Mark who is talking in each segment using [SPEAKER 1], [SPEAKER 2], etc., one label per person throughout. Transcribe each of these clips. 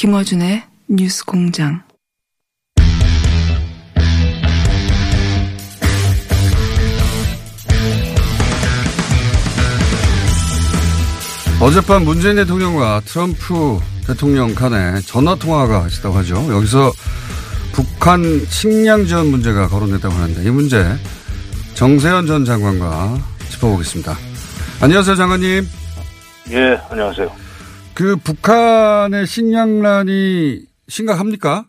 [SPEAKER 1] 김어준의 뉴스 공장.
[SPEAKER 2] 어젯밤 문재인 대통령과 트럼프 대통령 간에 전화 통화가 있었다고 하죠. 여기서 북한 식량 지원 문제가 거론됐다고 하는데 이 문제 정세현 전 장관과 짚어보겠습니다. 안녕하세요, 장관님.
[SPEAKER 3] 예, 안녕하세요.
[SPEAKER 2] 그 북한의 식량난이 심각합니까?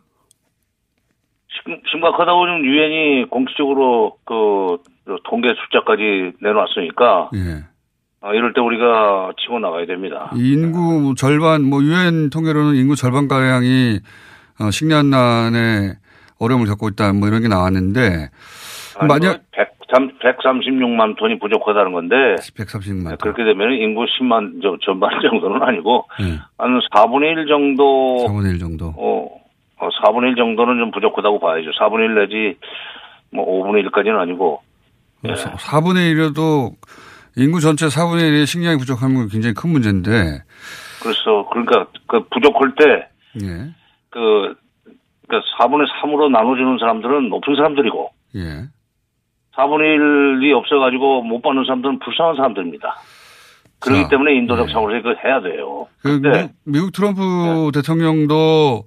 [SPEAKER 3] 심, 심각하다고 좀 유엔이 공식적으로 그 통계 숫자까지 내놓았으니까
[SPEAKER 2] 예.
[SPEAKER 3] 어, 이럴 때 우리가 치고 나가야 됩니다.
[SPEAKER 2] 인구 절반, 뭐 유엔 통계로는 인구 절반 가량이 어, 식량난에 어려움을 겪고 있다, 뭐 이런 게 나왔는데
[SPEAKER 3] 아니,
[SPEAKER 2] 만약
[SPEAKER 3] 100, 136만 톤이 부족하다는 건데
[SPEAKER 2] 130만
[SPEAKER 3] 그렇게 되면 인구 10만 저, 전반 정도는 아니고
[SPEAKER 2] 예.
[SPEAKER 3] 한 4분의 1 정도
[SPEAKER 2] 4분의 1 정도.
[SPEAKER 3] 어, 어 4분의 1 정도는 좀 부족하다고 봐야죠. 4분의 1 내지 뭐 5분의 1까지는 아니고 예.
[SPEAKER 2] 4분의 1이라도 인구 전체 4분의 1의 식량이 부족하면 건 굉장히 큰 문제인데.
[SPEAKER 3] 그래서 그러니까 그 부족할 때
[SPEAKER 2] 예.
[SPEAKER 3] 그, 그 4분의 3으로 나눠주는 사람들은 높은 사람들이고,
[SPEAKER 2] 예.
[SPEAKER 3] 4분의 1이 없어가지고 못 받는 사람들은 불쌍한 사람들입니다. 그렇기
[SPEAKER 2] 자,
[SPEAKER 3] 때문에 인도적
[SPEAKER 2] 네.
[SPEAKER 3] 사고를 이거 해야 돼요.
[SPEAKER 2] 그
[SPEAKER 3] 네.
[SPEAKER 2] 미, 미국 트럼프 대통령도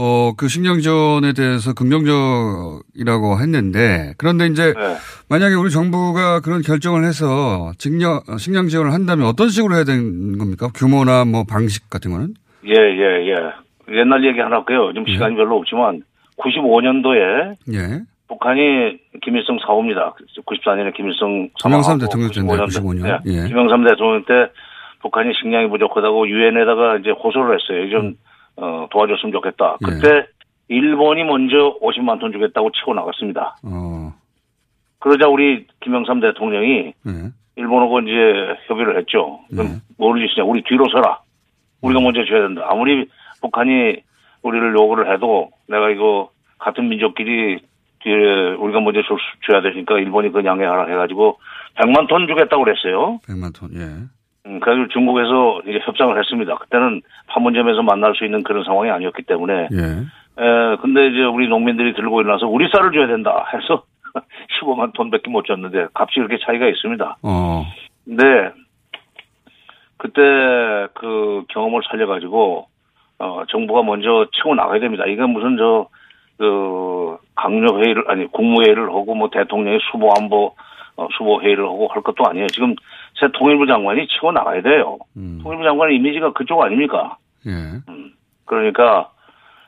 [SPEAKER 2] 어, 그 식량 지원에 대해서 긍정적이라고 했는데 그런데 이제
[SPEAKER 3] 네.
[SPEAKER 2] 만약에 우리 정부가 그런 결정을 해서 직량, 식량 지원을 한다면 어떤 식으로 해야 되는 겁니까? 규모나 뭐 방식 같은 거는?
[SPEAKER 3] 예, 예, 예. 옛날 얘기 하나 할게요. 지금 시간이 별로 없지만, 95년도에
[SPEAKER 2] 예.
[SPEAKER 3] 북한이 김일성 사후입니다. 94년에 김일성
[SPEAKER 2] 김영삼 대통령 때인데 95년.
[SPEAKER 3] 네.
[SPEAKER 2] 예.
[SPEAKER 3] 김영삼 대통령 때 북한이 식량이 부족하다고 유엔에다가 이제 호소를 했어요. 좀 어, 도와줬으면 좋겠다.
[SPEAKER 2] 음. 예.
[SPEAKER 3] 그때 일본이 먼저 50만 톤 주겠다고 치고 나갔습니다.
[SPEAKER 2] 어.
[SPEAKER 3] 그러자 우리 김영삼 대통령이
[SPEAKER 2] 예.
[SPEAKER 3] 일본하고 이제 협의를 했죠. 그럼
[SPEAKER 2] 네.
[SPEAKER 3] 뭐를 짓이냐? 우리 뒤로 서라. 우리가 먼저 줘야 된다. 아무리 북한이 우리를 요구를 해도 내가 이거 같은 민족끼리 우리가 먼저 줄 수- 줘야 되니까 일본이 그 양해하라 해가지고 100만 톤 주겠다고 그랬어요.
[SPEAKER 2] 100만 톤. 예.
[SPEAKER 3] 음, 그래서 중국에서 이제 협상을 했습니다. 그때는 판문점에서 만날 수 있는 그런 상황이 아니었기 때문에.
[SPEAKER 2] 예.
[SPEAKER 3] 에, 근데 이제 우리 농민들이 들고 일어나서 우리 쌀을 줘야 된다 해서 15만 톤밖에 못 줬는데 값이 그렇게 차이가 있습니다.
[SPEAKER 2] 어.
[SPEAKER 3] 근데 그때 그 경험을 살려가지고 어 정부가 먼저 치고 나가야 됩니다. 이건 무슨 저 그 강력 회의를 아니 국무회의를 하고 뭐 대통령이 수보 안보 어, 수보 회의를 하고 할 것도 아니에요. 지금 새 통일부 장관이 치고 나가야 돼요.
[SPEAKER 2] 음.
[SPEAKER 3] 통일부 장관의 이미지가 그쪽 아닙니까?
[SPEAKER 2] 예.
[SPEAKER 3] 그러니까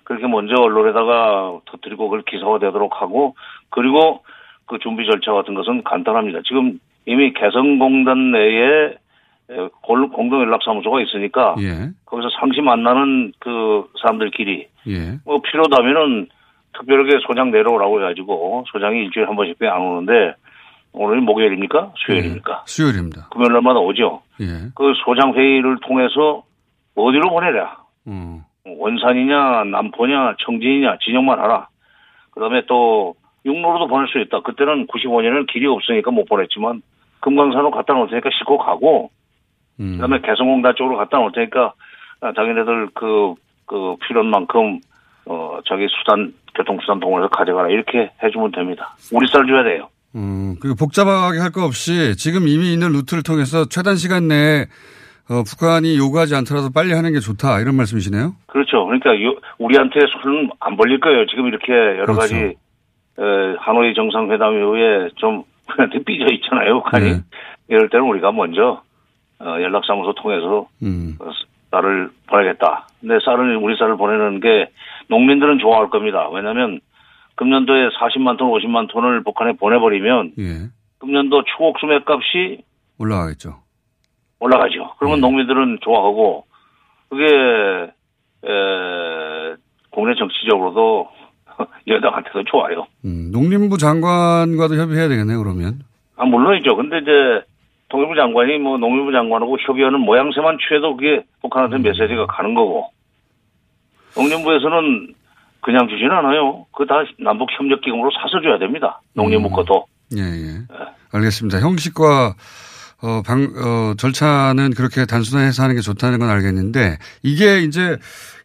[SPEAKER 3] 그렇게 먼저 언론에다가 터뜨리고 그걸 기사화되도록 하고 그리고 그 준비 절차 같은 것은 간단합니다. 지금 이미 개성공단 내에 공동연락사무소가 있으니까
[SPEAKER 2] 예.
[SPEAKER 3] 거기서 상시 만나는 그 사람들끼리
[SPEAKER 2] 예.
[SPEAKER 3] 뭐 필요하다면은 특별하게 소장 내려오라고 해가지고 소장이 일주일에 한 번씩 안 오는데 오늘이 목요일입니까? 수요일입니까?
[SPEAKER 2] 예. 수요일입니다.
[SPEAKER 3] 금요일 날마다 오죠.
[SPEAKER 2] 예.
[SPEAKER 3] 그 소장 회의를 통해서 어디로 보내랴?
[SPEAKER 2] 어.
[SPEAKER 3] 원산이냐 남포냐 청진이냐 진영만 하라. 그다음에 또 육로로도 보낼 수 있다. 그때는 95년에는 길이 없으니까 못 보냈지만 금강산으로 갖다 놓을 테니까 싣고 가고
[SPEAKER 2] 음.
[SPEAKER 3] 그다음에 개성공단 쪽으로 갖다 놓을 테니까 아, 자기네들 그, 그 필요한 만큼 어 자기 수단 교통수단 동원해서 가져가라 이렇게 해주면 됩니다. 우리 쌀 줘야 돼요.
[SPEAKER 2] 음, 그 복잡하게 할 거 없이 지금 이미 있는 루트를 통해서 최단 시간 내에 어, 북한이 요구하지 않더라도 빨리 하는 게 좋다 이런 말씀이시네요.
[SPEAKER 3] 그렇죠. 그러니까 요- 우리한테 손은 안 벌릴 거예요. 지금 이렇게 여러
[SPEAKER 2] 그렇죠.
[SPEAKER 3] 가지 에, 하노이 정상회담 이후에 좀 우리한테 삐져 있잖아요. 북한이
[SPEAKER 2] 네.
[SPEAKER 3] 이럴 때는 우리가 먼저 어, 연락사무소 통해서
[SPEAKER 2] 음,
[SPEAKER 3] 어, 쌀을 보내겠다. 근데 쌀을 우리 쌀을 보내는 게 농민들은 좋아할 겁니다. 왜냐하면 금년도에 40만 톤, 50만 톤을 북한에 보내버리면
[SPEAKER 2] 예,
[SPEAKER 3] 금년도 추곡 수매 값이
[SPEAKER 2] 올라가겠죠.
[SPEAKER 3] 올라가죠. 그러면
[SPEAKER 2] 네.
[SPEAKER 3] 농민들은 좋아하고 그게 에, 국내 정치적으로도 여당한테도 좋아요.
[SPEAKER 2] 음, 농림부 장관과도 협의해야 되겠네요. 그러면.
[SPEAKER 3] 아 물론이죠. 근데 이제 통일부 장관이 뭐 농림부 장관하고 협의하는 모양새만 취해도 그게 북한한테 메시지가 가는 거고 농림부에서는 그냥 주진 않아요. 그 다 남북 협력 기금으로 사서 줘야 됩니다. 농림부 것도.
[SPEAKER 2] 예, 예. 알겠습니다. 형식과 어, 방, 어, 절차는 그렇게 단순해서 하는 게 좋다는 건 알겠는데 이게 이제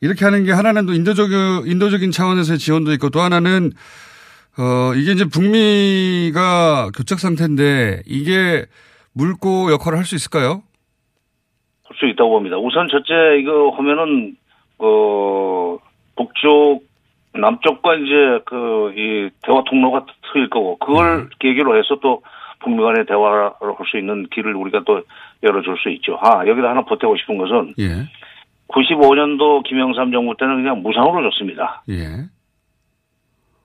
[SPEAKER 2] 이렇게 하는 게 하나는 또 인도적, 인도적인 차원에서의 지원도 있고 또 하나는 어, 이게 이제 북미가 교착 상태인데 이게 물고 역할을 할 수 있을까요?
[SPEAKER 3] 할 수 있다고 봅니다. 우선 첫째 이거 하면은 그 북쪽 남쪽과 이제 그 이 대화 통로가 트일 거고 그걸 계기로 해서 또 북미 간의 대화를 할 수 있는 길을 우리가 또 열어줄 수 있죠. 아 여기다 하나 보태고 싶은 것은
[SPEAKER 2] 예,
[SPEAKER 3] 95년도 김영삼 정부 때는 그냥 무상으로 줬습니다.
[SPEAKER 2] 예.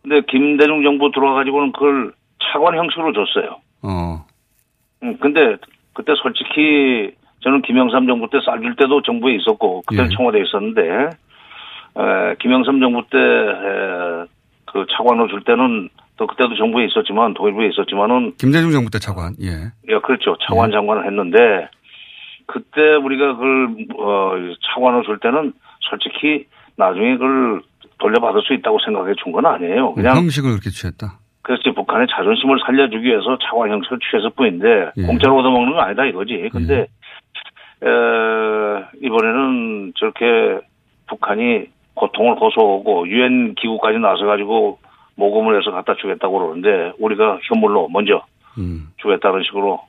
[SPEAKER 3] 근데 김대중 정부 들어와가지고는 그걸 차관 형식으로 줬어요.
[SPEAKER 2] 어,
[SPEAKER 3] 음, 근데 그때 솔직히 저는 김영삼 정부 때 쌀줄 때도 정부에 있었고 그때
[SPEAKER 2] 예.
[SPEAKER 3] 는 청와대에 있었는데 에, 김영삼 정부 때 그 차관으로 줄 때는 또 그때도 정부에 있었지만 통일부에 있었지만은
[SPEAKER 2] 김대중 정부 때 차관. 예.
[SPEAKER 3] 예 그렇죠 차관 장관을 했는데 그때 우리가 그걸 어, 차관으로 줄 때는 솔직히 나중에 그걸 돌려받을 수 있다고 생각해 준 건 아니에요. 그냥
[SPEAKER 2] 형식을 그렇게 취했다.
[SPEAKER 3] 그래서 이제 북한의 자존심을 살려주기 위해서 차관 형식을 취했을 뿐인데
[SPEAKER 2] 예.
[SPEAKER 3] 공짜로 얻어먹는 건 아니다 이거지. 근데 에, 이번에는 저렇게 북한이 고통을 호소하고 유엔 기구까지 나서가지고 모금을 해서 갖다 주겠다고 그러는데 우리가 현물로 먼저
[SPEAKER 2] 음.
[SPEAKER 3] 주겠다는 식으로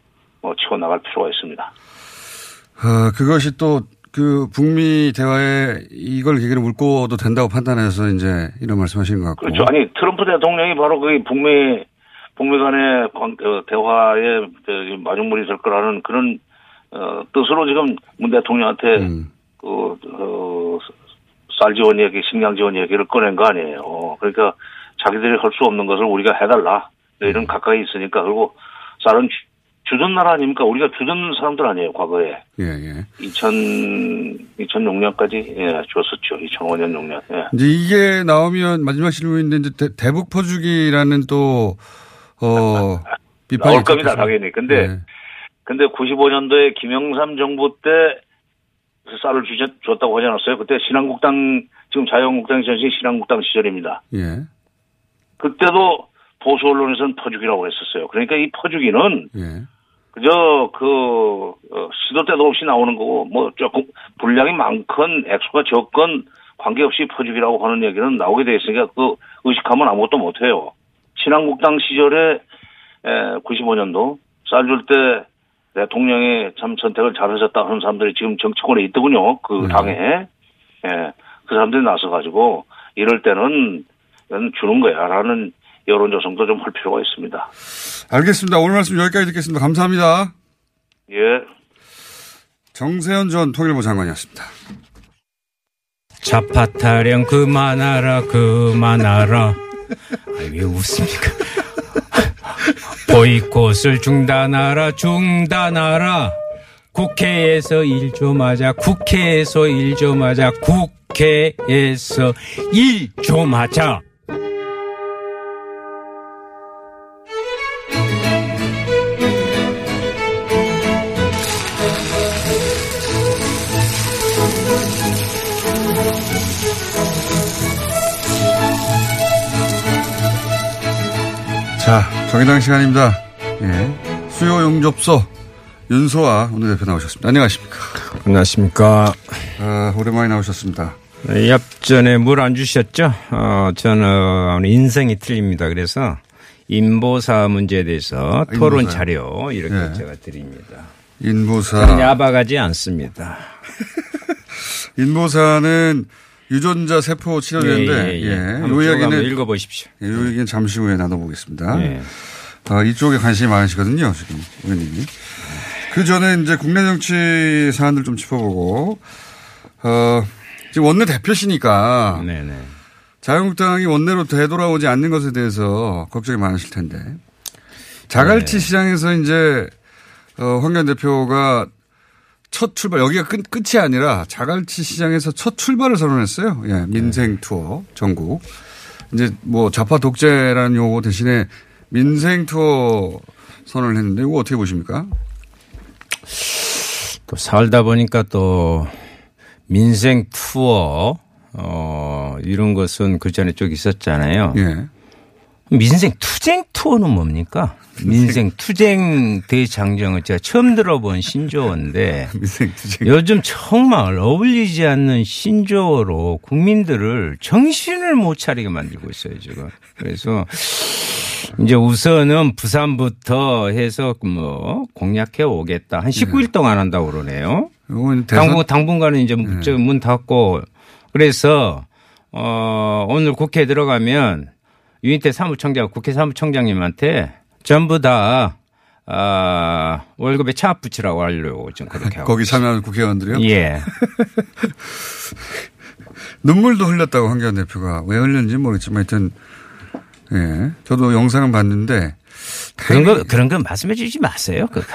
[SPEAKER 3] 어, 치고 나갈 필요가 있습니다.
[SPEAKER 2] 어, 그것이 또 그 북미 대화에 이걸 계기로 물고도 된다고 판단해서 이제 이런 말씀하시는 것 같고.
[SPEAKER 3] 그렇죠. 아니 트럼프 대통령이 바로 그 북미 북미 간의 관- 어, 대화에 그 마중물이 될 거라는 그런 어, 뜻으로 지금 문 대통령한테
[SPEAKER 2] 음.
[SPEAKER 3] 그, 어, 쌀 지원 얘기, 식량 지원 얘기를 꺼낸 거 아니에요. 그러니까 자기들이 할 수 없는 것을 우리가 해달라. 너희는 가까이 있으니까. 그리고 쌀은 주- 주던 나라 아닙니까? 우리가 주던 사람들 아니에요, 과거에.
[SPEAKER 2] 예, 예.
[SPEAKER 3] 2000, 2006년까지, 예, 줬었죠. 2005년, 6년. 예.
[SPEAKER 2] 이제 이게 나오면 마지막 질문인데 이제 대, 대북 퍼주기라는 또, 어, 비판이
[SPEAKER 3] 나올 겁니다. 당연히. 근데,
[SPEAKER 2] 예.
[SPEAKER 3] 근데 95년도에 김영삼 정부 때 쌀을 주셨, 줬다고 하지 않았어요? 그때 신한국당, 지금 자유한국당 전신 신한국당 시절입니다.
[SPEAKER 2] 예.
[SPEAKER 3] 그때도 보수 언론에서는 퍼주기라고 했었어요. 그러니까 이 퍼주기는
[SPEAKER 2] 예.
[SPEAKER 3] 그저 그 어, 시도 때도 없이 나오는 거고 뭐 조금 분량이 많건 액수가 적건 관계없이 퍼주기라고 하는 얘기는 나오게 돼 있으니까 그 의식하면 아무것도 못해요. 신한국당 시절에 에, 95년도 쌀 줄 때 대통령이 참 선택을 잘하셨다 하는 사람들이 지금 정치권에 있더군요. 그
[SPEAKER 2] 네.
[SPEAKER 3] 당에 예, 그 사람들이 나서 가지고 이럴 때는 주는 거야 라는 여론 조성도 좀 할 필요가 있습니다.
[SPEAKER 2] 알겠습니다. 오늘 말씀 여기까지 듣겠습니다. 감사합니다.
[SPEAKER 3] 예.
[SPEAKER 2] 정세현 전 통일부 장관이었습니다.
[SPEAKER 4] 자파타령 그만하라 그만하라 아니, 왜 웃습니까 보이콧을 중단하라 중단하라. 국회에서 일 좀 하자 국회에서 일 좀 하자 국회에서 일 좀 하자
[SPEAKER 2] 정의당 시간입니다. 예. 수요 용접소 윤소아 오늘 대표 나오셨습니다. 안녕하십니까.
[SPEAKER 5] 안녕하십니까.
[SPEAKER 2] 아, 오랜만에 나오셨습니다.
[SPEAKER 4] 엽전에 물 안 주셨죠? 어, 저는 인생이 틀립니다. 그래서 인보사 문제에 대해서 토론
[SPEAKER 2] 인보사요?
[SPEAKER 4] 자료 이렇게
[SPEAKER 2] 예.
[SPEAKER 4] 제가 드립니다.
[SPEAKER 2] 인보사.
[SPEAKER 4] 야박하지 않습니다.
[SPEAKER 2] 인보사는 유전자 세포 치료제인데, 예.
[SPEAKER 4] 한번 요쭉 한번
[SPEAKER 2] 이야기는,
[SPEAKER 4] 읽어보십시오.
[SPEAKER 2] 예, 요 얘기는 잠시 후에 나눠보겠습니다.
[SPEAKER 4] 예.
[SPEAKER 2] 아, 이쪽에 관심이 많으시거든요, 지금, 의원님이. 그 전에 이제 국내 정치 사안들 좀 짚어보고, 어, 지금 원내 대표시니까
[SPEAKER 4] 네네.
[SPEAKER 2] 자유한국당이 원내로 되돌아오지 않는 것에 대해서 걱정이 많으실 텐데. 자갈치
[SPEAKER 4] 네.
[SPEAKER 2] 시장에서 이제, 어, 황교안 대표가 첫 출발, 여기가 끝, 끝이 아니라 자갈치 시장에서 첫 출발을 선언했어요. 예, 민생 투어 전국. 이제 뭐 좌파 독재라는 용어 대신에 민생 투어 선언을 했는데 이거 어떻게 보십니까?
[SPEAKER 4] 또 살다 보니까 또 민생 투어 어 이런 것은 그 전에 쭉 있었잖아요.
[SPEAKER 2] 예.
[SPEAKER 4] 민생 투쟁 투어는 뭡니까? 민생 투쟁 대장정은 제가 처음 들어본 신조어인데. 요즘 정말 어울리지 않는 신조어로 국민들을 정신을 못 차리게 만들고 있어요, 지금. 그래서 이제 우선은 부산부터 해서 뭐 공략해 오겠다. 한 19일 동안 한다고 그러네요. 당분, 당분간은 이제 저문 닫고 그래서 어 오늘 국회에 들어가면 유인태 사무총장 국회 사무총장님한테 전부 다 아, 월급에 차 붙이라고 하려고 지금 그렇게 하고.
[SPEAKER 2] 거기 참여하는 국회의원들이요?
[SPEAKER 4] 예.
[SPEAKER 2] 눈물도 흘렸다고 황교안 대표가 왜 흘렸는지 모르겠지만 하여튼 예. 저도 영상은 봤는데
[SPEAKER 4] 그런 거, 그런 거 말씀해 주지 마세요. 그거.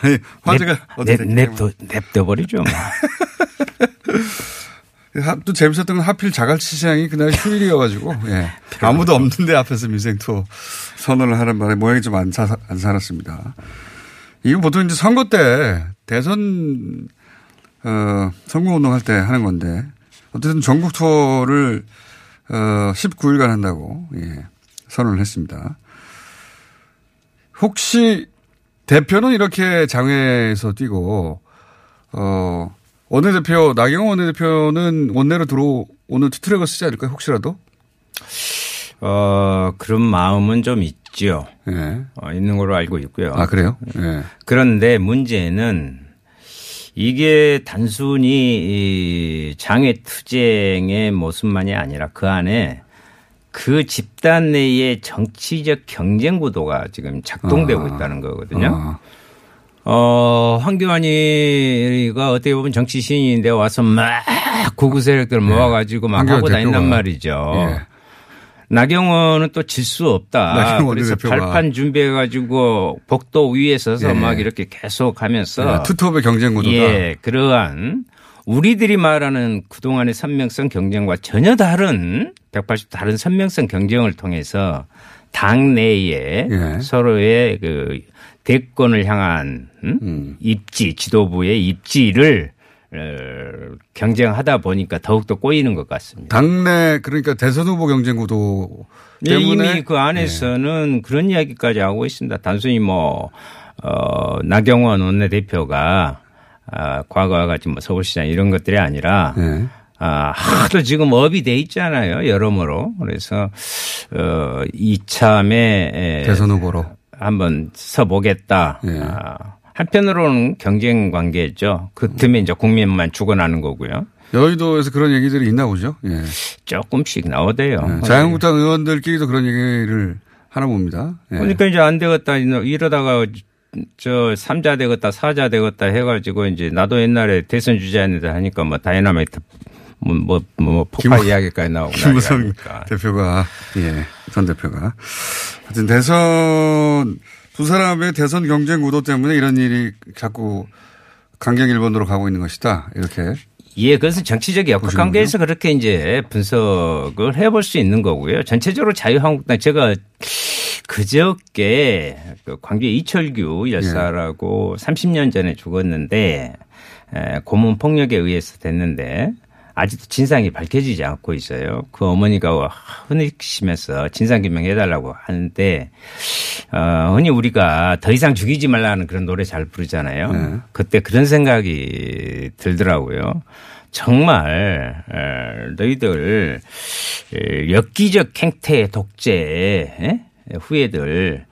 [SPEAKER 2] 아니, 화제가
[SPEAKER 4] 냅, 냅, 냅둬, 냅둬버리죠. 뭐.
[SPEAKER 2] 하- 또 재밌었던 건 하필 자갈치 시장이 그날 휴일이어가지고 예. 아무도 없는데 앞에서 민생투어 선언을 하는 바람에 모양이 좀 안 안 살았습니다. 이거 보통 이제 선거 때 대선 어, 선거운동 할 때 하는 건데 어쨌든 전국 투어를 어, 19일간 한다고 예, 선언을 했습니다. 혹시 대표는 이렇게 장외에서 뛰고 어, 원내대표, 나경원 원내대표는 원내로 들어오는 투트랙을 쓰지 않을까요? 혹시라도?
[SPEAKER 4] 어, 그런 마음은 좀 있죠.
[SPEAKER 2] 예.
[SPEAKER 4] 어, 있는 걸로 알고 있고요.
[SPEAKER 2] 아, 그래요? 예.
[SPEAKER 4] 그런데 문제는 이게 단순히 이 장외 투쟁의 모습만이 아니라 그 안에 그 집단 내의 정치적 경쟁 구도가 지금 작동되고
[SPEAKER 2] 아.
[SPEAKER 4] 있다는 거거든요.
[SPEAKER 2] 아,
[SPEAKER 4] 어, 황교안이가 어떻게 보면 정치 신인인데 와서 막 구구 세력들 모아가지고 막 하고 다닌단. 말이죠.
[SPEAKER 2] 예.
[SPEAKER 4] 나경원은 또 질 수 없다. 그래서
[SPEAKER 2] 대표가.
[SPEAKER 4] 발판 준비해가지고 복도 위에 서서
[SPEAKER 2] 예.
[SPEAKER 4] 막 이렇게 계속 하면서
[SPEAKER 2] 예, 투톱의 경쟁 구도다.
[SPEAKER 4] 예, 그러한 우리들이 말하는 그동안의 선명성 경쟁과 전혀 다른 180 다른 선명성 경쟁을 통해서 당 내에
[SPEAKER 2] 예.
[SPEAKER 4] 서로의 그 대권을 향한 음?
[SPEAKER 2] 음.
[SPEAKER 4] 입지 지도부의 입지를 어, 경쟁하다 보니까 더욱더 꼬이는 것 같습니다.
[SPEAKER 2] 당내 그러니까 대선 후보 경쟁 구도
[SPEAKER 4] 예,
[SPEAKER 2] 때문에
[SPEAKER 4] 이미 그 안에서는 그런 이야기까지 하고 있습니다. 단순히 뭐, 어, 나경원 원내대표가 아, 과거와 같이 뭐 서울시장 이런 것들이 아니라
[SPEAKER 2] 예.
[SPEAKER 4] 아, 하도 지금 업이 돼 있잖아요. 여러모로. 그래서, 어, 이참에
[SPEAKER 2] 대선 후보로.
[SPEAKER 4] 한번 서보겠다.
[SPEAKER 2] 예.
[SPEAKER 4] 아, 한편으로는 경쟁 관계죠. 그 틈에 이제 국민만 죽어나는 거고요.
[SPEAKER 2] 여의도에서 그런 얘기들이 있나 보죠. 예.
[SPEAKER 4] 조금씩 나오대요.
[SPEAKER 2] 예. 자유한국당 의원들끼리도 그런 얘기를 하나 봅니다. 예.
[SPEAKER 4] 그러니까 이제 안 되겠다 이러다가 저 삼자 되겠다 사자 되겠다 해가지고 이제 나도 옛날에 대선 주자였는데 하니까 뭐 다이나마이트 뭐 뭐 뭐 폭발
[SPEAKER 2] 김-
[SPEAKER 4] 이야기까지 나오고
[SPEAKER 2] 김무성 대표가 예, 전 대표가 하여튼 대선 두 사람의 대선 경쟁 구도 때문에 이런 일이 자꾸 강경 일변도로 가고 있는 것이다. 이렇게
[SPEAKER 4] 예, 그것은 정치적 역학. 관계에서 그렇게 이제 분석을 해볼 수 있는 거고요. 전체적으로 자유한국당 제가 그저께 그 광주 이철규 열사라고 30년 전에 죽었는데 에, 고문 폭력에 의해서 됐는데 아직도 진상이 밝혀지지 않고 있어요. 그 어머니가 흔히심해서 진상규명 해달라고 하는데 어, 흔히 우리가 더 이상 죽이지 말라는 그런 노래 잘 부르잖아요.
[SPEAKER 2] 네.
[SPEAKER 4] 그때 그런 생각이 들더라고요. 정말 에, 너희들 에, 엽기적 행태 독재 에? 후예들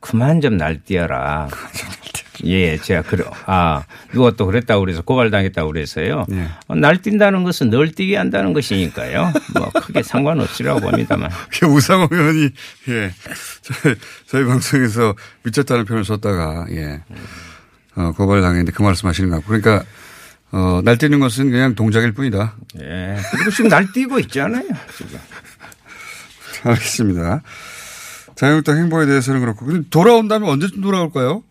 [SPEAKER 4] 그만 좀 날뛰어라. 예, 제가 그래 아 누가 또 그랬다고 그래서 고발당했다고 그래서요.
[SPEAKER 2] 예.
[SPEAKER 4] 어, 날뛴다는 것은 널 뛰게 한다는 것이니까요. 뭐 크게 상관없으라고 봅니다만.
[SPEAKER 2] 우상호 의원이 예 저희, 저희 방송에서 미쳤다는 표현을 썼다가 예 어, 고발당했는데 그 말씀하시는 것 같고 그러니까 어, 날뛰는 것은 그냥 동작일 뿐이다.
[SPEAKER 4] 예. 그리고 지금 날뛰고 있잖아요. 지금.
[SPEAKER 2] 알겠습니다. 자유한국당 행보에 대해서는 그렇고 돌아온다면 언제쯤 돌아올까요?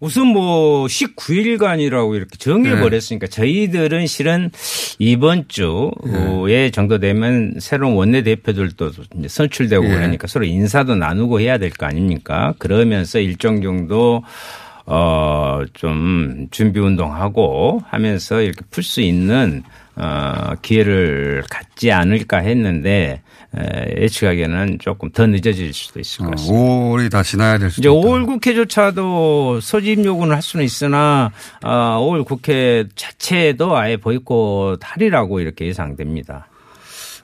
[SPEAKER 4] 우선 뭐 19일간이라고 이렇게 정해버렸으니까 저희들은 실은 이번 주에 정도 되면 새로운 원내대표들도 이제 선출되고
[SPEAKER 2] 예.
[SPEAKER 4] 그러니까 서로 인사도 나누고 해야 될 거 아닙니까? 그러면서 일정 정도 어, 좀 준비 운동하고 하면서 이렇게 풀 수 있는 어, 기회를 갖지 않을까 했는데 에, 예측하기에는 조금 더 늦어질 수도 있을 것
[SPEAKER 2] 어,
[SPEAKER 4] 같습니다.
[SPEAKER 2] 5월이 다 지나야 될 수도
[SPEAKER 4] 이제
[SPEAKER 2] 있다.
[SPEAKER 4] 5월 국회조차도 소집 요구는 할 수는 있으나 아, 5월 국회 자체도 아예 보이콧하리라고 이렇게 예상됩니다.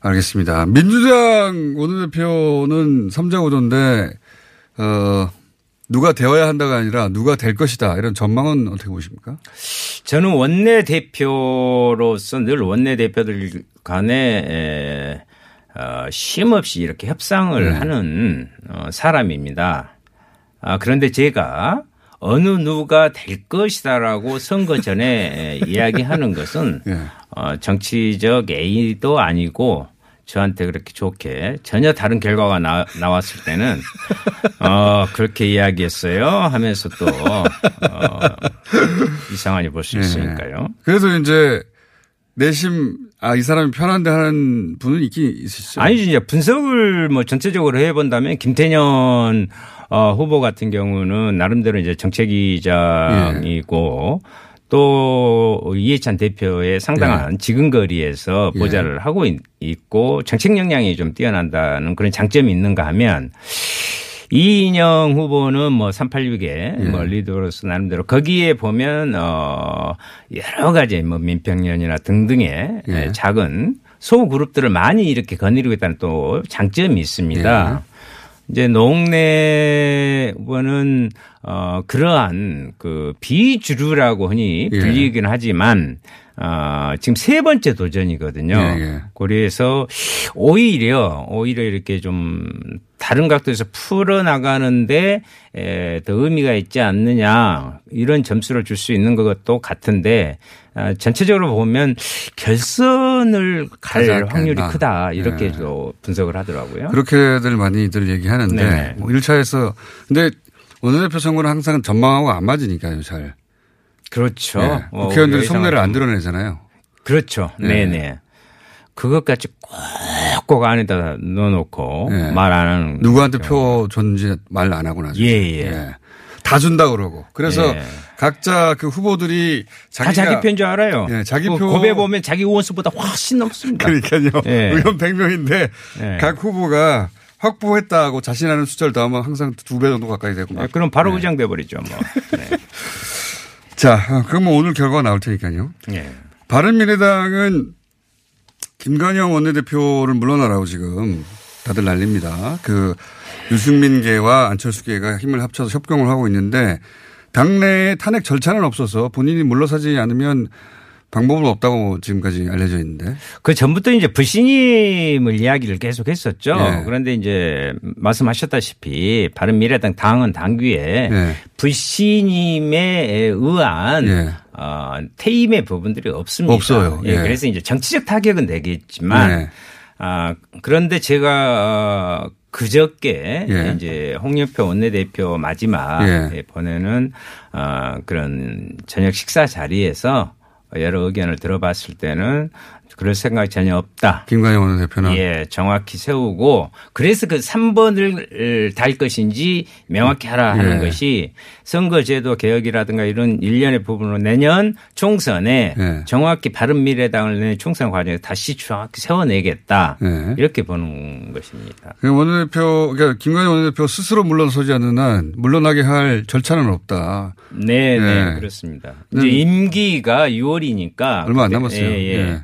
[SPEAKER 2] 알겠습니다. 민주당 원내대표는 3자 구도인데 어, 누가 되어야 한다가 아니라 누가 될 것이다 이런 전망은 어떻게 보십니까?
[SPEAKER 4] 저는 원내 대표로서 늘 원내 대표들 간에 에, 어, 쉼없이 이렇게 협상을
[SPEAKER 2] 네.
[SPEAKER 4] 하는 어, 사람입니다. 아, 그런데 제가 어느 누가 될 것이다라고 선거 전에 에, 이야기하는 것은
[SPEAKER 2] 예.
[SPEAKER 4] 어, 정치적 A도 아니고 저한테 그렇게 좋게 전혀 다른 결과가 나, 나왔을 때는 어, 그렇게 이야기했어요 하면서 또 어, 이상하게 볼수
[SPEAKER 2] 예.
[SPEAKER 4] 있으니까요.
[SPEAKER 2] 그래서 이제 내심 아 이 사람이 편한데 하는 분은 있긴 있으시죠.
[SPEAKER 4] 아니죠. 이제 분석을 뭐 전체적으로 해본다면 김태년 어, 후보 같은 경우는 나름대로 이제 정책위장이고 또 이해찬 대표의 상당한
[SPEAKER 2] 예.
[SPEAKER 4] 보좌를 하고 있- 있고 정책 역량이 좀 뛰어난다는 그런 장점이 있는가 하면 이인영 후보는 뭐 386의 뭐 리더로서 나름대로 거기에 보면 어 여러 가지 뭐 민평연이나 등등의
[SPEAKER 2] 예.
[SPEAKER 4] 작은 소 그룹들을 많이 이렇게 거느리고 있다는 또 장점이 있습니다. 이제 농내 후보는 어 그러한 그 비주류라고 흔히
[SPEAKER 2] 예.
[SPEAKER 4] 불리긴 하지만 어 지금 세 번째 도전이거든요.
[SPEAKER 2] 예, 예.
[SPEAKER 4] 그래서 오히려 오히려 이렇게 좀 다른 각도에서 풀어 나가는데 에, 더 의미가 있지 않느냐 이런 점수를 줄 수 있는 것도 같은데 아, 전체적으로 보면 결선 을 갈
[SPEAKER 2] 가지
[SPEAKER 4] 확률이
[SPEAKER 2] 않겠나.
[SPEAKER 4] 크다 이렇게
[SPEAKER 2] 예.
[SPEAKER 4] 또 분석을 하더라고요.
[SPEAKER 2] 그렇게들 많이들 얘기하는데
[SPEAKER 4] 네.
[SPEAKER 2] 뭐 1차에서 근데 원내대표 선거는 항상 전망하고 안 맞으니까요, 잘.
[SPEAKER 4] 그렇죠.
[SPEAKER 2] 예.
[SPEAKER 4] 어,
[SPEAKER 2] 국회의원들이
[SPEAKER 4] 우리가
[SPEAKER 2] 속내를 안 드러내잖아요.
[SPEAKER 4] 그렇죠.
[SPEAKER 2] 네.
[SPEAKER 4] 네네. 그것까지 꼭꼭 안에다 넣어놓고
[SPEAKER 2] 네.
[SPEAKER 4] 말안 하는.
[SPEAKER 2] 누구한테 표 줬는지 말안 하고 나서.
[SPEAKER 4] 예, 예.
[SPEAKER 2] 다 준다 그러고. 그래서
[SPEAKER 4] 예.
[SPEAKER 2] 각자 그 후보들이
[SPEAKER 4] 다
[SPEAKER 2] 자기가
[SPEAKER 4] 자기 표인 줄 알아요.
[SPEAKER 2] 예, 자기
[SPEAKER 4] 그
[SPEAKER 2] 표-
[SPEAKER 4] 고배 보면 자기 의원수보다 훨씬 넘습니다.
[SPEAKER 2] 그러니까요.
[SPEAKER 4] 예.
[SPEAKER 2] 의원 100명인데
[SPEAKER 4] 예.
[SPEAKER 2] 각 후보가 확보했다고 자신하는 숫자를 더하면 항상 두 배 정도 가까이 되고 막.
[SPEAKER 4] 네, 그럼 바로
[SPEAKER 2] 네.
[SPEAKER 4] 의장 돼 버리죠. 뭐. 네.
[SPEAKER 2] 자, 그럼 오늘 결과가 나올 테니까요.
[SPEAKER 4] 예.
[SPEAKER 2] 바른미래당은 김관영 원내대표를 물러나라고 지금 다들 난립니다. 그 유승민계와 안철수계가 힘을 합쳐서 협경을 하고 있는데 당내에 탄핵 절차는 없어서 본인이 물러서지 않으면 방법은 없다고 지금까지 알려져 있는데.
[SPEAKER 4] 그 전부터 이제 불신임을 이야기를 계속 했었죠.
[SPEAKER 2] 예.
[SPEAKER 4] 그런데 이제 말씀하셨다시피 바른미래당 당은 당규에
[SPEAKER 2] 예.
[SPEAKER 4] 불신임에 의한
[SPEAKER 2] 예.
[SPEAKER 4] 어, 퇴임의 부분들이 없습니다.
[SPEAKER 2] 없어요.
[SPEAKER 4] 예,
[SPEAKER 2] 예.
[SPEAKER 4] 그래서 이제 정치적 타격은 되겠지만
[SPEAKER 2] 네.
[SPEAKER 4] 아, 그런데 제가 어, 그저께
[SPEAKER 2] 예.
[SPEAKER 4] 이제 홍영표 원내대표 마지막
[SPEAKER 2] 예.
[SPEAKER 4] 보내는 어, 그런 저녁 식사 자리에서 여러 의견을 들어봤을 때는 그럴 생각이 전혀 없다.
[SPEAKER 2] 김관영 원내대표는
[SPEAKER 4] 예, 정확히 세우고 그래서 그 3번을 달 것인지 명확히 하라 하는
[SPEAKER 2] 예.
[SPEAKER 4] 것이 선거제도 개혁이라든가 이런 일련의 부분으로 내년 총선에
[SPEAKER 2] 예.
[SPEAKER 4] 정확히 바른미래당을 내년 총선 과정에 다시 정확히 세워내겠다.
[SPEAKER 2] 예.
[SPEAKER 4] 이렇게 보는 것입니다.
[SPEAKER 2] 그 원내대표, 그러니까 김관영 원내대표 스스로 물러서지 않는 한 물러나게 할 절차는 없다.
[SPEAKER 4] 네, 네,
[SPEAKER 2] 예.
[SPEAKER 4] 그렇습니다.
[SPEAKER 2] 네.
[SPEAKER 4] 이제 임기가 6월이니까
[SPEAKER 2] 얼마 안 남았어요.
[SPEAKER 4] 예, 예.
[SPEAKER 2] 예.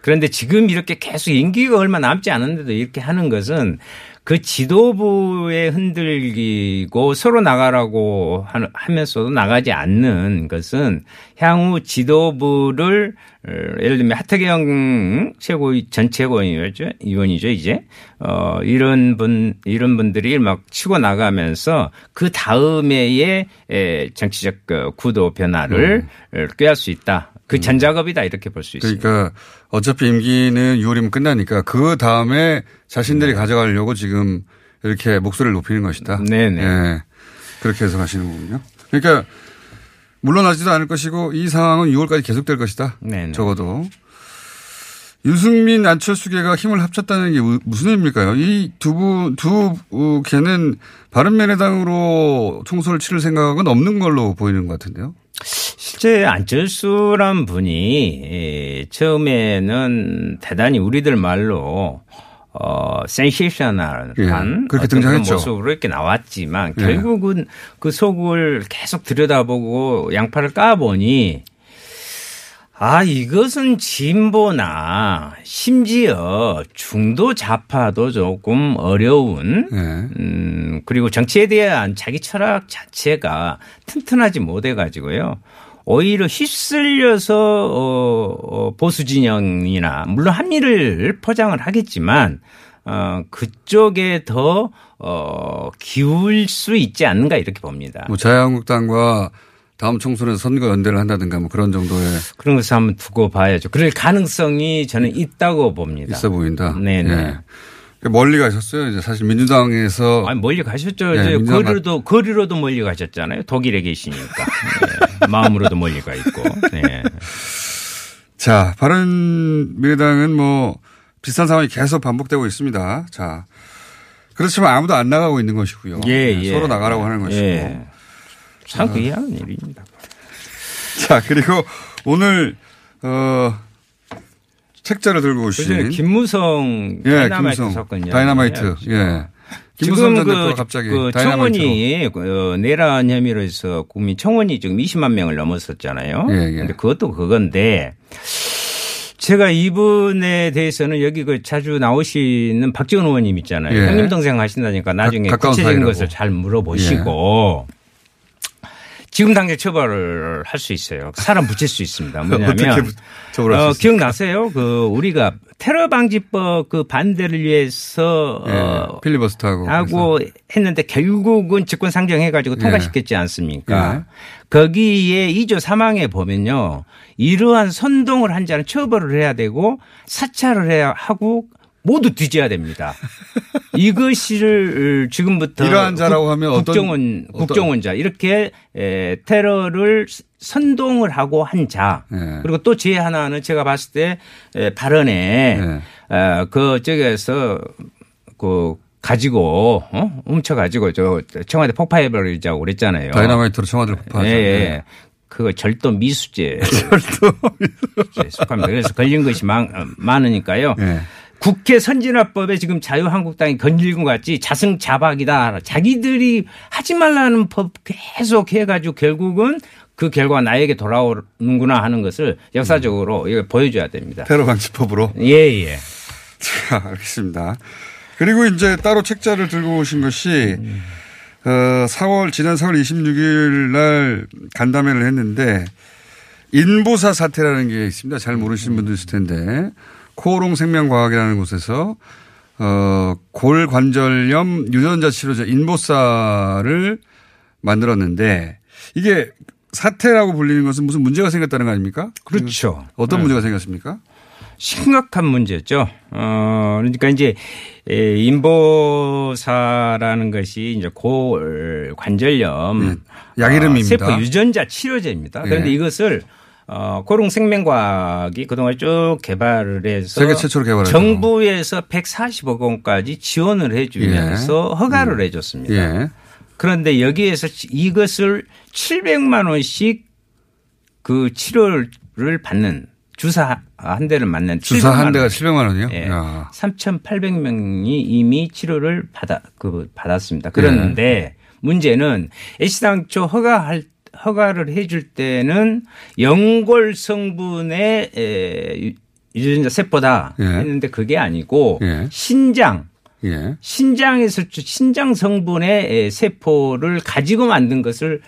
[SPEAKER 4] 그런데 지금 이렇게 계속 임기가 얼마 남지 않은데도 이렇게 하는 것은 그 지도부에 흔들리고 서로 나가라고 하- 하면서도 나가지 않는 것은 향후 지도부를 어, 예를 들면 하태경 최고위 전 최고위원이죠 의원이죠 이제 어 이런 분 이런 분들이 막 치고 나가면서 그 다음에의 에, 정치적 그 구도 변화를 어, 꾀할 수 있다. 그 전작업이다 이렇게 볼 수 있습니다.
[SPEAKER 2] 그러니까 어차피 임기는 6월이면 끝나니까 그 다음에 자신들이 가져가려고 지금 이렇게 목소리를 높이는 것이다.
[SPEAKER 4] 네네.
[SPEAKER 2] 예. 그렇게 해석하시는 거군요. 그러니까 물러나지도 않을 것이고 이 상황은 6월까지 계속될 것이다.
[SPEAKER 4] 네네.
[SPEAKER 2] 적어도. 유승민 안철수계가 힘을 합쳤다는 게 무- 무슨 의미일까요? 이 두 분, 두 어, 개는 바른미래당으로 총선을 치를 생각은 없는 걸로 보이는 것 같은데요.
[SPEAKER 4] 실제 안철수란 분이 예, 처음에는 대단히 우리들 말로 어, 센세이셔널한
[SPEAKER 2] 예, 그렇게 등장했죠.
[SPEAKER 4] 모습으로 이렇게 나왔지만
[SPEAKER 2] 예.
[SPEAKER 4] 결국은 그 속을 계속 들여다보고 양파를 까보니 아, 이것은 진보나 심지어 중도 좌파도 조금 어려운
[SPEAKER 2] 예.
[SPEAKER 4] 음, 그리고 정치에 대한 자기 철학 자체가 튼튼하지 못해 가지고요. 오히려 휩쓸려서 어, 어, 보수 진영이나 물론 한미를 포장을 하겠지만 어, 그쪽에 더 어, 기울 수 있지 않는가 이렇게 봅니다.
[SPEAKER 2] 뭐 자유한국당과 다음 총선에서 선거 연대를 한다든가 뭐 그런 정도의
[SPEAKER 4] 그런 것을 한번 두고 봐야죠. 그럴 가능성이 저는 있다고 봅니다.
[SPEAKER 2] 있어 보인다.
[SPEAKER 4] 네네.
[SPEAKER 2] 예. 멀리 가셨어요. 이제 사실 민주당에서
[SPEAKER 4] 아니 멀리 가셨죠.
[SPEAKER 2] 예,
[SPEAKER 4] 이제 거리로도 거리로도 멀리 가셨잖아요. 독일에 계시니까 예, 마음으로도 멀리 가 있고. 네.
[SPEAKER 2] 자 바른 미래당은 뭐 비슷한 상황이 계속 반복되고 있습니다. 자 그렇지만 아무도 안 나가고 있는 것이고요.
[SPEAKER 4] 예,
[SPEAKER 2] 네,
[SPEAKER 4] 예.
[SPEAKER 2] 서로 나가라고 하는 것이고.
[SPEAKER 4] 예. 참 의아한 일입니다.
[SPEAKER 2] 자 그리고 오늘 어 책자를 들고 오신
[SPEAKER 4] 김무성
[SPEAKER 2] 예,
[SPEAKER 4] 다이나마이트
[SPEAKER 2] 김무성.
[SPEAKER 4] 사건
[SPEAKER 2] 다이나마이트. 예. 김무성
[SPEAKER 4] 지금
[SPEAKER 2] 전
[SPEAKER 4] 그,
[SPEAKER 2] 대표가 갑자기
[SPEAKER 4] 그. 청원이 어, 내란 혐의로 해서 국민 청원이 지금 20만 명을 넘었었잖아요.
[SPEAKER 2] 예, 예.
[SPEAKER 4] 근데 그것도 그건데 제가 이분에 대해서는 여기 그 자주 나오시는 박지원 의원님 있잖아요.
[SPEAKER 2] 예.
[SPEAKER 4] 형님 동생 하신다니까 나중에
[SPEAKER 2] 가-
[SPEAKER 4] 구체적인
[SPEAKER 2] 사이라고.
[SPEAKER 4] 것을 잘 물어보시고 지금 당장 처벌을 할 수 있어요. 사람 붙일 수 있습니다. 뭐냐면
[SPEAKER 2] 어?
[SPEAKER 4] 기억나세요? 그 우리가 테러 방지법 그 반대를 위해서
[SPEAKER 2] 예,
[SPEAKER 4] 어,
[SPEAKER 2] 필리버스터하고
[SPEAKER 4] 하고 했는데 결국은 직권 상정해 가지고
[SPEAKER 2] 예.
[SPEAKER 4] 통과시켰지 않습니까?
[SPEAKER 2] 예.
[SPEAKER 4] 거기에 2조 3항에 보면요. 이러한 선동을 한 자는 처벌을 해야 되고 사찰을 해야 하고 모두 뒤져야 됩니다. 이것을 지금부터
[SPEAKER 2] 이러한 자라고 하면
[SPEAKER 4] 국정원
[SPEAKER 2] 어떤-
[SPEAKER 4] 국정원자 이렇게 에, 테러를 선동을 하고 한 자.
[SPEAKER 2] 예.
[SPEAKER 4] 그리고 또 제 하나는 제가 봤을 때 에, 발언에
[SPEAKER 2] 예.
[SPEAKER 4] 어, 그 저기에서 그 가지고 어? 훔쳐 가지고 저 청와대 폭파해 버리자고 그랬잖아요.
[SPEAKER 2] 다이나마이트로 청와대를 폭파하죠.
[SPEAKER 4] 예, 예.
[SPEAKER 2] 예.
[SPEAKER 4] 그거 절도 미수죄. 절도 미수죄 속합니다. 그래서 걸린 것이 많, 어, 많으니까요.
[SPEAKER 2] 예.
[SPEAKER 4] 국회 선진화법에 지금 자유한국당이 건질군 것 같지 자승자박이다. 자기들이 하지 말라는 법 계속 해가지고 결국은 그 결과가 나에게 돌아오는구나 하는 것을 역사적으로 이거 보여줘야 됩니다.
[SPEAKER 2] 테러 방지법으로.
[SPEAKER 4] 예, 예.
[SPEAKER 2] 자, 알겠습니다. 그리고 이제 따로 책자를 들고 오신 것이 어, 4월 지난 4월 26일 날 간담회를 했는데 인보사 사태라는 게 있습니다. 잘 모르시는 분도 있을 텐데 코오롱 생명과학이라는 곳에서 어, 골관절염 유전자 치료제 인보사를 만들었는데 이게 사태라고 불리는 것은 무슨 문제가 생겼다는 거 아닙니까?
[SPEAKER 4] 그렇죠.
[SPEAKER 2] 어떤
[SPEAKER 4] 네.
[SPEAKER 2] 문제가 생겼습니까?
[SPEAKER 4] 심각한 문제죠. 어, 그러니까 이제 에, 인보사라는 것이 이제 골 관절염
[SPEAKER 2] 네. 약 이름입니다.
[SPEAKER 4] 아, 세포 유전자 치료제입니다. 그런데
[SPEAKER 2] 예.
[SPEAKER 4] 이것을 어, 고롱 생명과학이 그동안 쭉 개발을 해서
[SPEAKER 2] 세계 최초로 개발했죠.
[SPEAKER 4] 정부에서 140억 원까지 지원을 해주면서
[SPEAKER 2] 예.
[SPEAKER 4] 허가를
[SPEAKER 2] 음.
[SPEAKER 4] 해줬습니다.
[SPEAKER 2] 예.
[SPEAKER 4] 그런데 여기에서 이것을 700만 원씩 그 치료를 받는 주사 한 대를 맞는
[SPEAKER 2] 주사
[SPEAKER 4] 700만
[SPEAKER 2] 한 대가
[SPEAKER 4] 원.
[SPEAKER 2] 700만 원이요?
[SPEAKER 4] 예.
[SPEAKER 2] 야.
[SPEAKER 4] 3,800명이 이미 치료를 받아 그 받았습니다. 그런데 문제는 애시당초 허가할 허가를 해줄 때는 연골 성분의 에, 유- 유전자 세포다
[SPEAKER 2] 예.
[SPEAKER 4] 했는데 그게 아니고
[SPEAKER 2] 예.
[SPEAKER 4] 신장
[SPEAKER 2] 예.
[SPEAKER 4] 신장에서 주- 신장 성분의 에, 세포를 가지고 만든 것을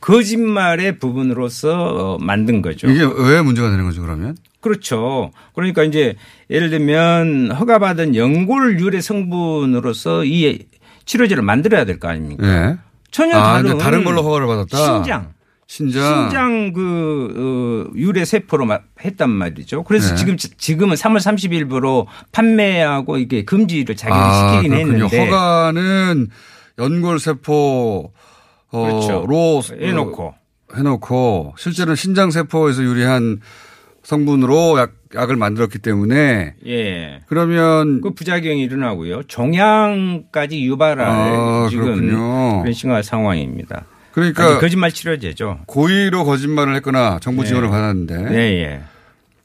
[SPEAKER 4] 거짓말의 부분으로서 어, 만든 거죠.
[SPEAKER 2] 이게 왜 문제가 되는 거죠, 그러면?
[SPEAKER 4] 그렇죠. 그러니까 이제 예를 들면 허가받은 연골 유래 성분으로서 이 치료제를 만들어야 될 거 아닙니까?
[SPEAKER 2] 예.
[SPEAKER 4] 전혀
[SPEAKER 2] 아,
[SPEAKER 4] 다른
[SPEAKER 2] 다른 걸로 허가를 받았다.
[SPEAKER 4] 신장.
[SPEAKER 2] 신장.
[SPEAKER 4] 신장 그 어, 유래 세포로 마- 했단 말이죠. 그래서
[SPEAKER 2] 네.
[SPEAKER 4] 지금 지금은 3월 30일부로 판매하고 이게 금지를 자기들이
[SPEAKER 2] 아,
[SPEAKER 4] 시키긴. 했는데
[SPEAKER 2] 허가는 연골세포 어,
[SPEAKER 4] 그렇죠.
[SPEAKER 2] 로
[SPEAKER 4] 해놓고
[SPEAKER 2] 해놓고 실제로는 신장세포에서 유리한 성분으로 약, 약을 만들었기 때문에
[SPEAKER 4] 예.
[SPEAKER 2] 그러면
[SPEAKER 4] 그 부작용이 일어나고요. 종양까지 유발할
[SPEAKER 2] 아,
[SPEAKER 4] 지금
[SPEAKER 2] 그렇군요.
[SPEAKER 4] 그런 심각한 상황입니다.
[SPEAKER 2] 그러니까
[SPEAKER 4] 거짓말 치료제죠.
[SPEAKER 2] 고의로 거짓말을 했거나 정부
[SPEAKER 4] 네.
[SPEAKER 2] 지원을 받았는데
[SPEAKER 4] 네, 예.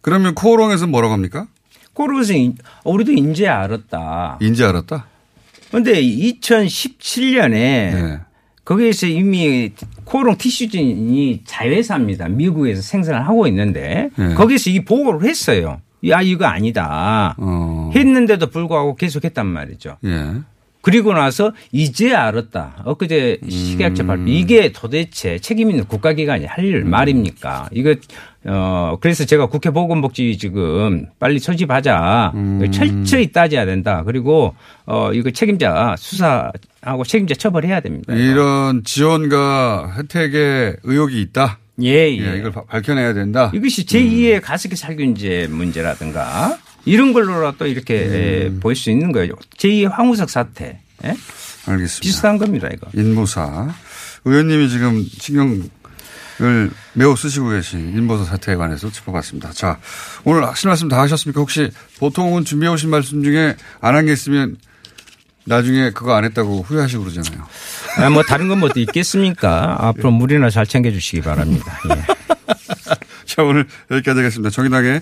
[SPEAKER 2] 그러면 코오롱에서 뭐라고 합니까?
[SPEAKER 4] 그러고서 인- 우리도 인제 알았다.
[SPEAKER 2] 인지 알았다.
[SPEAKER 4] 그런데 2017년에
[SPEAKER 2] 네.
[SPEAKER 4] 거기에서 이미 코오롱 티슈진이 자회사입니다. 미국에서 생산을 하고 있는데
[SPEAKER 2] 네.
[SPEAKER 4] 거기서 이 보고를 했어요. 야 이거 아니다.
[SPEAKER 2] 어.
[SPEAKER 4] 했는데도 불구하고 계속했단 말이죠.
[SPEAKER 2] 예.
[SPEAKER 4] 그리고 나서 이제 알았다. 엊그제 식약처 발표. 이게 도대체 책임 있는 국가기관이 할일 말입니까? 이거, 어, 그래서 제가 국회 보건복지 지금 빨리 소집하자. 철저히 따져야 된다. 그리고, 어, 이거 책임자 수사하고 책임자 처벌해야 됩니다.
[SPEAKER 2] 이런 지원과 혜택에 의혹이 있다.
[SPEAKER 4] 예, 예.
[SPEAKER 2] 예, 이걸 바- 밝혀내야 된다.
[SPEAKER 4] 이것이 제2의 가습기 살균제 문제라든가 이런 걸로라도 이렇게 에, 보일 수 있는 거예요. 제2의 황우석 사태. 예?
[SPEAKER 2] 알겠습니다.
[SPEAKER 4] 비슷한 겁니다, 이거.
[SPEAKER 2] 인보사. 의원님이 지금 신경을 매우 쓰시고 계신 인보사 사태에 관해서 짚어봤습니다. 자, 오늘 하실 말씀 다 하셨습니까? 혹시 보통은 준비해 오신 말씀 중에 안 한 게 있으면 나중에 그거 안 했다고 후회하시고 그러잖아요.
[SPEAKER 4] 아, 뭐 다른 건뭐또 있겠습니까? 앞으로 물이나 잘 챙겨주시기 바랍니다. 예.
[SPEAKER 2] 자, 오늘 여기까지 하겠습니다. 정의당의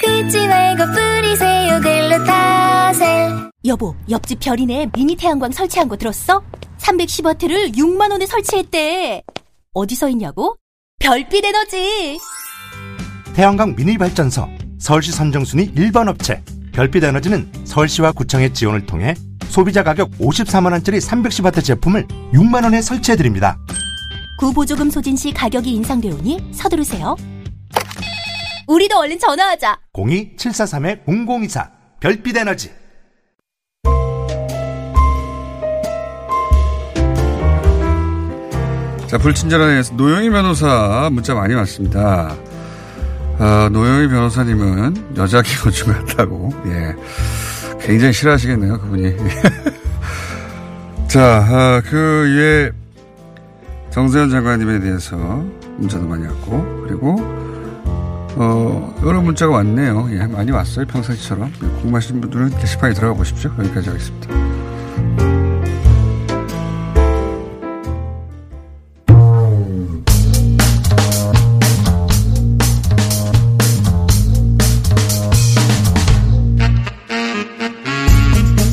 [SPEAKER 5] 긁지 말고 뿌리세요, 글루타셀.
[SPEAKER 6] 여보, 옆집 별이네 미니 태양광 설치한 거 들었어? 310와트를 6만 원에 설치했대. 어디서 있냐고? 별빛 에너지.
[SPEAKER 7] 태양광 미니 발전소 서울시 선정순위 1번 업체 별빛 에너지는 서울시와 구청의 지원을 통해 소비자 가격 54만 원짜리 310와트 제품을 6만 원에 설치해 드립니다.
[SPEAKER 6] 구보조금 소진 시 가격이 인상되오니 서두르세요. 우리도 얼른 전화하자.
[SPEAKER 7] 02-743-0024 별빛 에너지
[SPEAKER 2] 자, 불친절한에서 노영희 변호사 문자 많이 왔습니다. 아, 노영희 변호사님은 여자 기호중 같다고, 예. 굉장히 싫어하시겠네요, 그분이. 자, 아, 그 위에 정세현 장관님에 대해서 문자도 많이 왔고, 그리고, 어, 여러 문자가 왔네요. 예, 많이 왔어요, 평상시처럼. 예, 궁금하신 분들은 게시판에 들어가 보십시오. 여기까지 하겠습니다.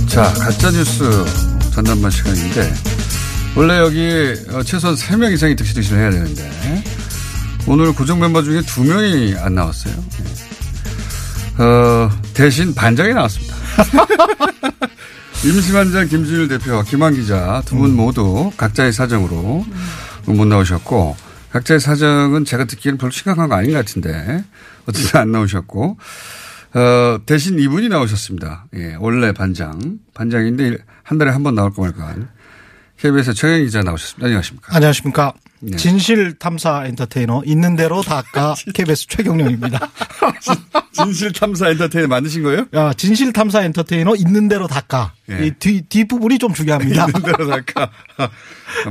[SPEAKER 2] 자, 가짜뉴스 전담반 시간인데, 원래 여기 어, 최소한 3명 이상이 득실득실 해야 되는데, 오늘 고정 멤버 중에 2명이 안 나왔어요. 예. 어, 대신 반장이 나왔습니다. 임시반장 김준일 대표와 김한 기자 두 분 모두 각자의 사정으로 못 나오셨고, 각자의 사정은 제가 듣기에는 별로 심각한 거 아닌 것 같은데 어쨌든 안 나오셨고 어, 대신 이분이 나오셨습니다. 예, 원래 반장 반장인데 한 달에 한 번 나올까 말까 한 KBS 최영 기자 나오셨습니다. 안녕하십니까?
[SPEAKER 8] 안녕하십니까?
[SPEAKER 2] 네.
[SPEAKER 8] 진실 탐사 엔터테이너 있는 대로 다까 KBS 최경령입니다.
[SPEAKER 2] 진실 탐사 엔터테이너 만드신 거예요?
[SPEAKER 8] 야, 진실 탐사 엔터테이너 있는 대로 다까.
[SPEAKER 2] 예.
[SPEAKER 8] 이 뒤, 뒷부분이 좀 중요합니다.
[SPEAKER 2] 있는 대로 다까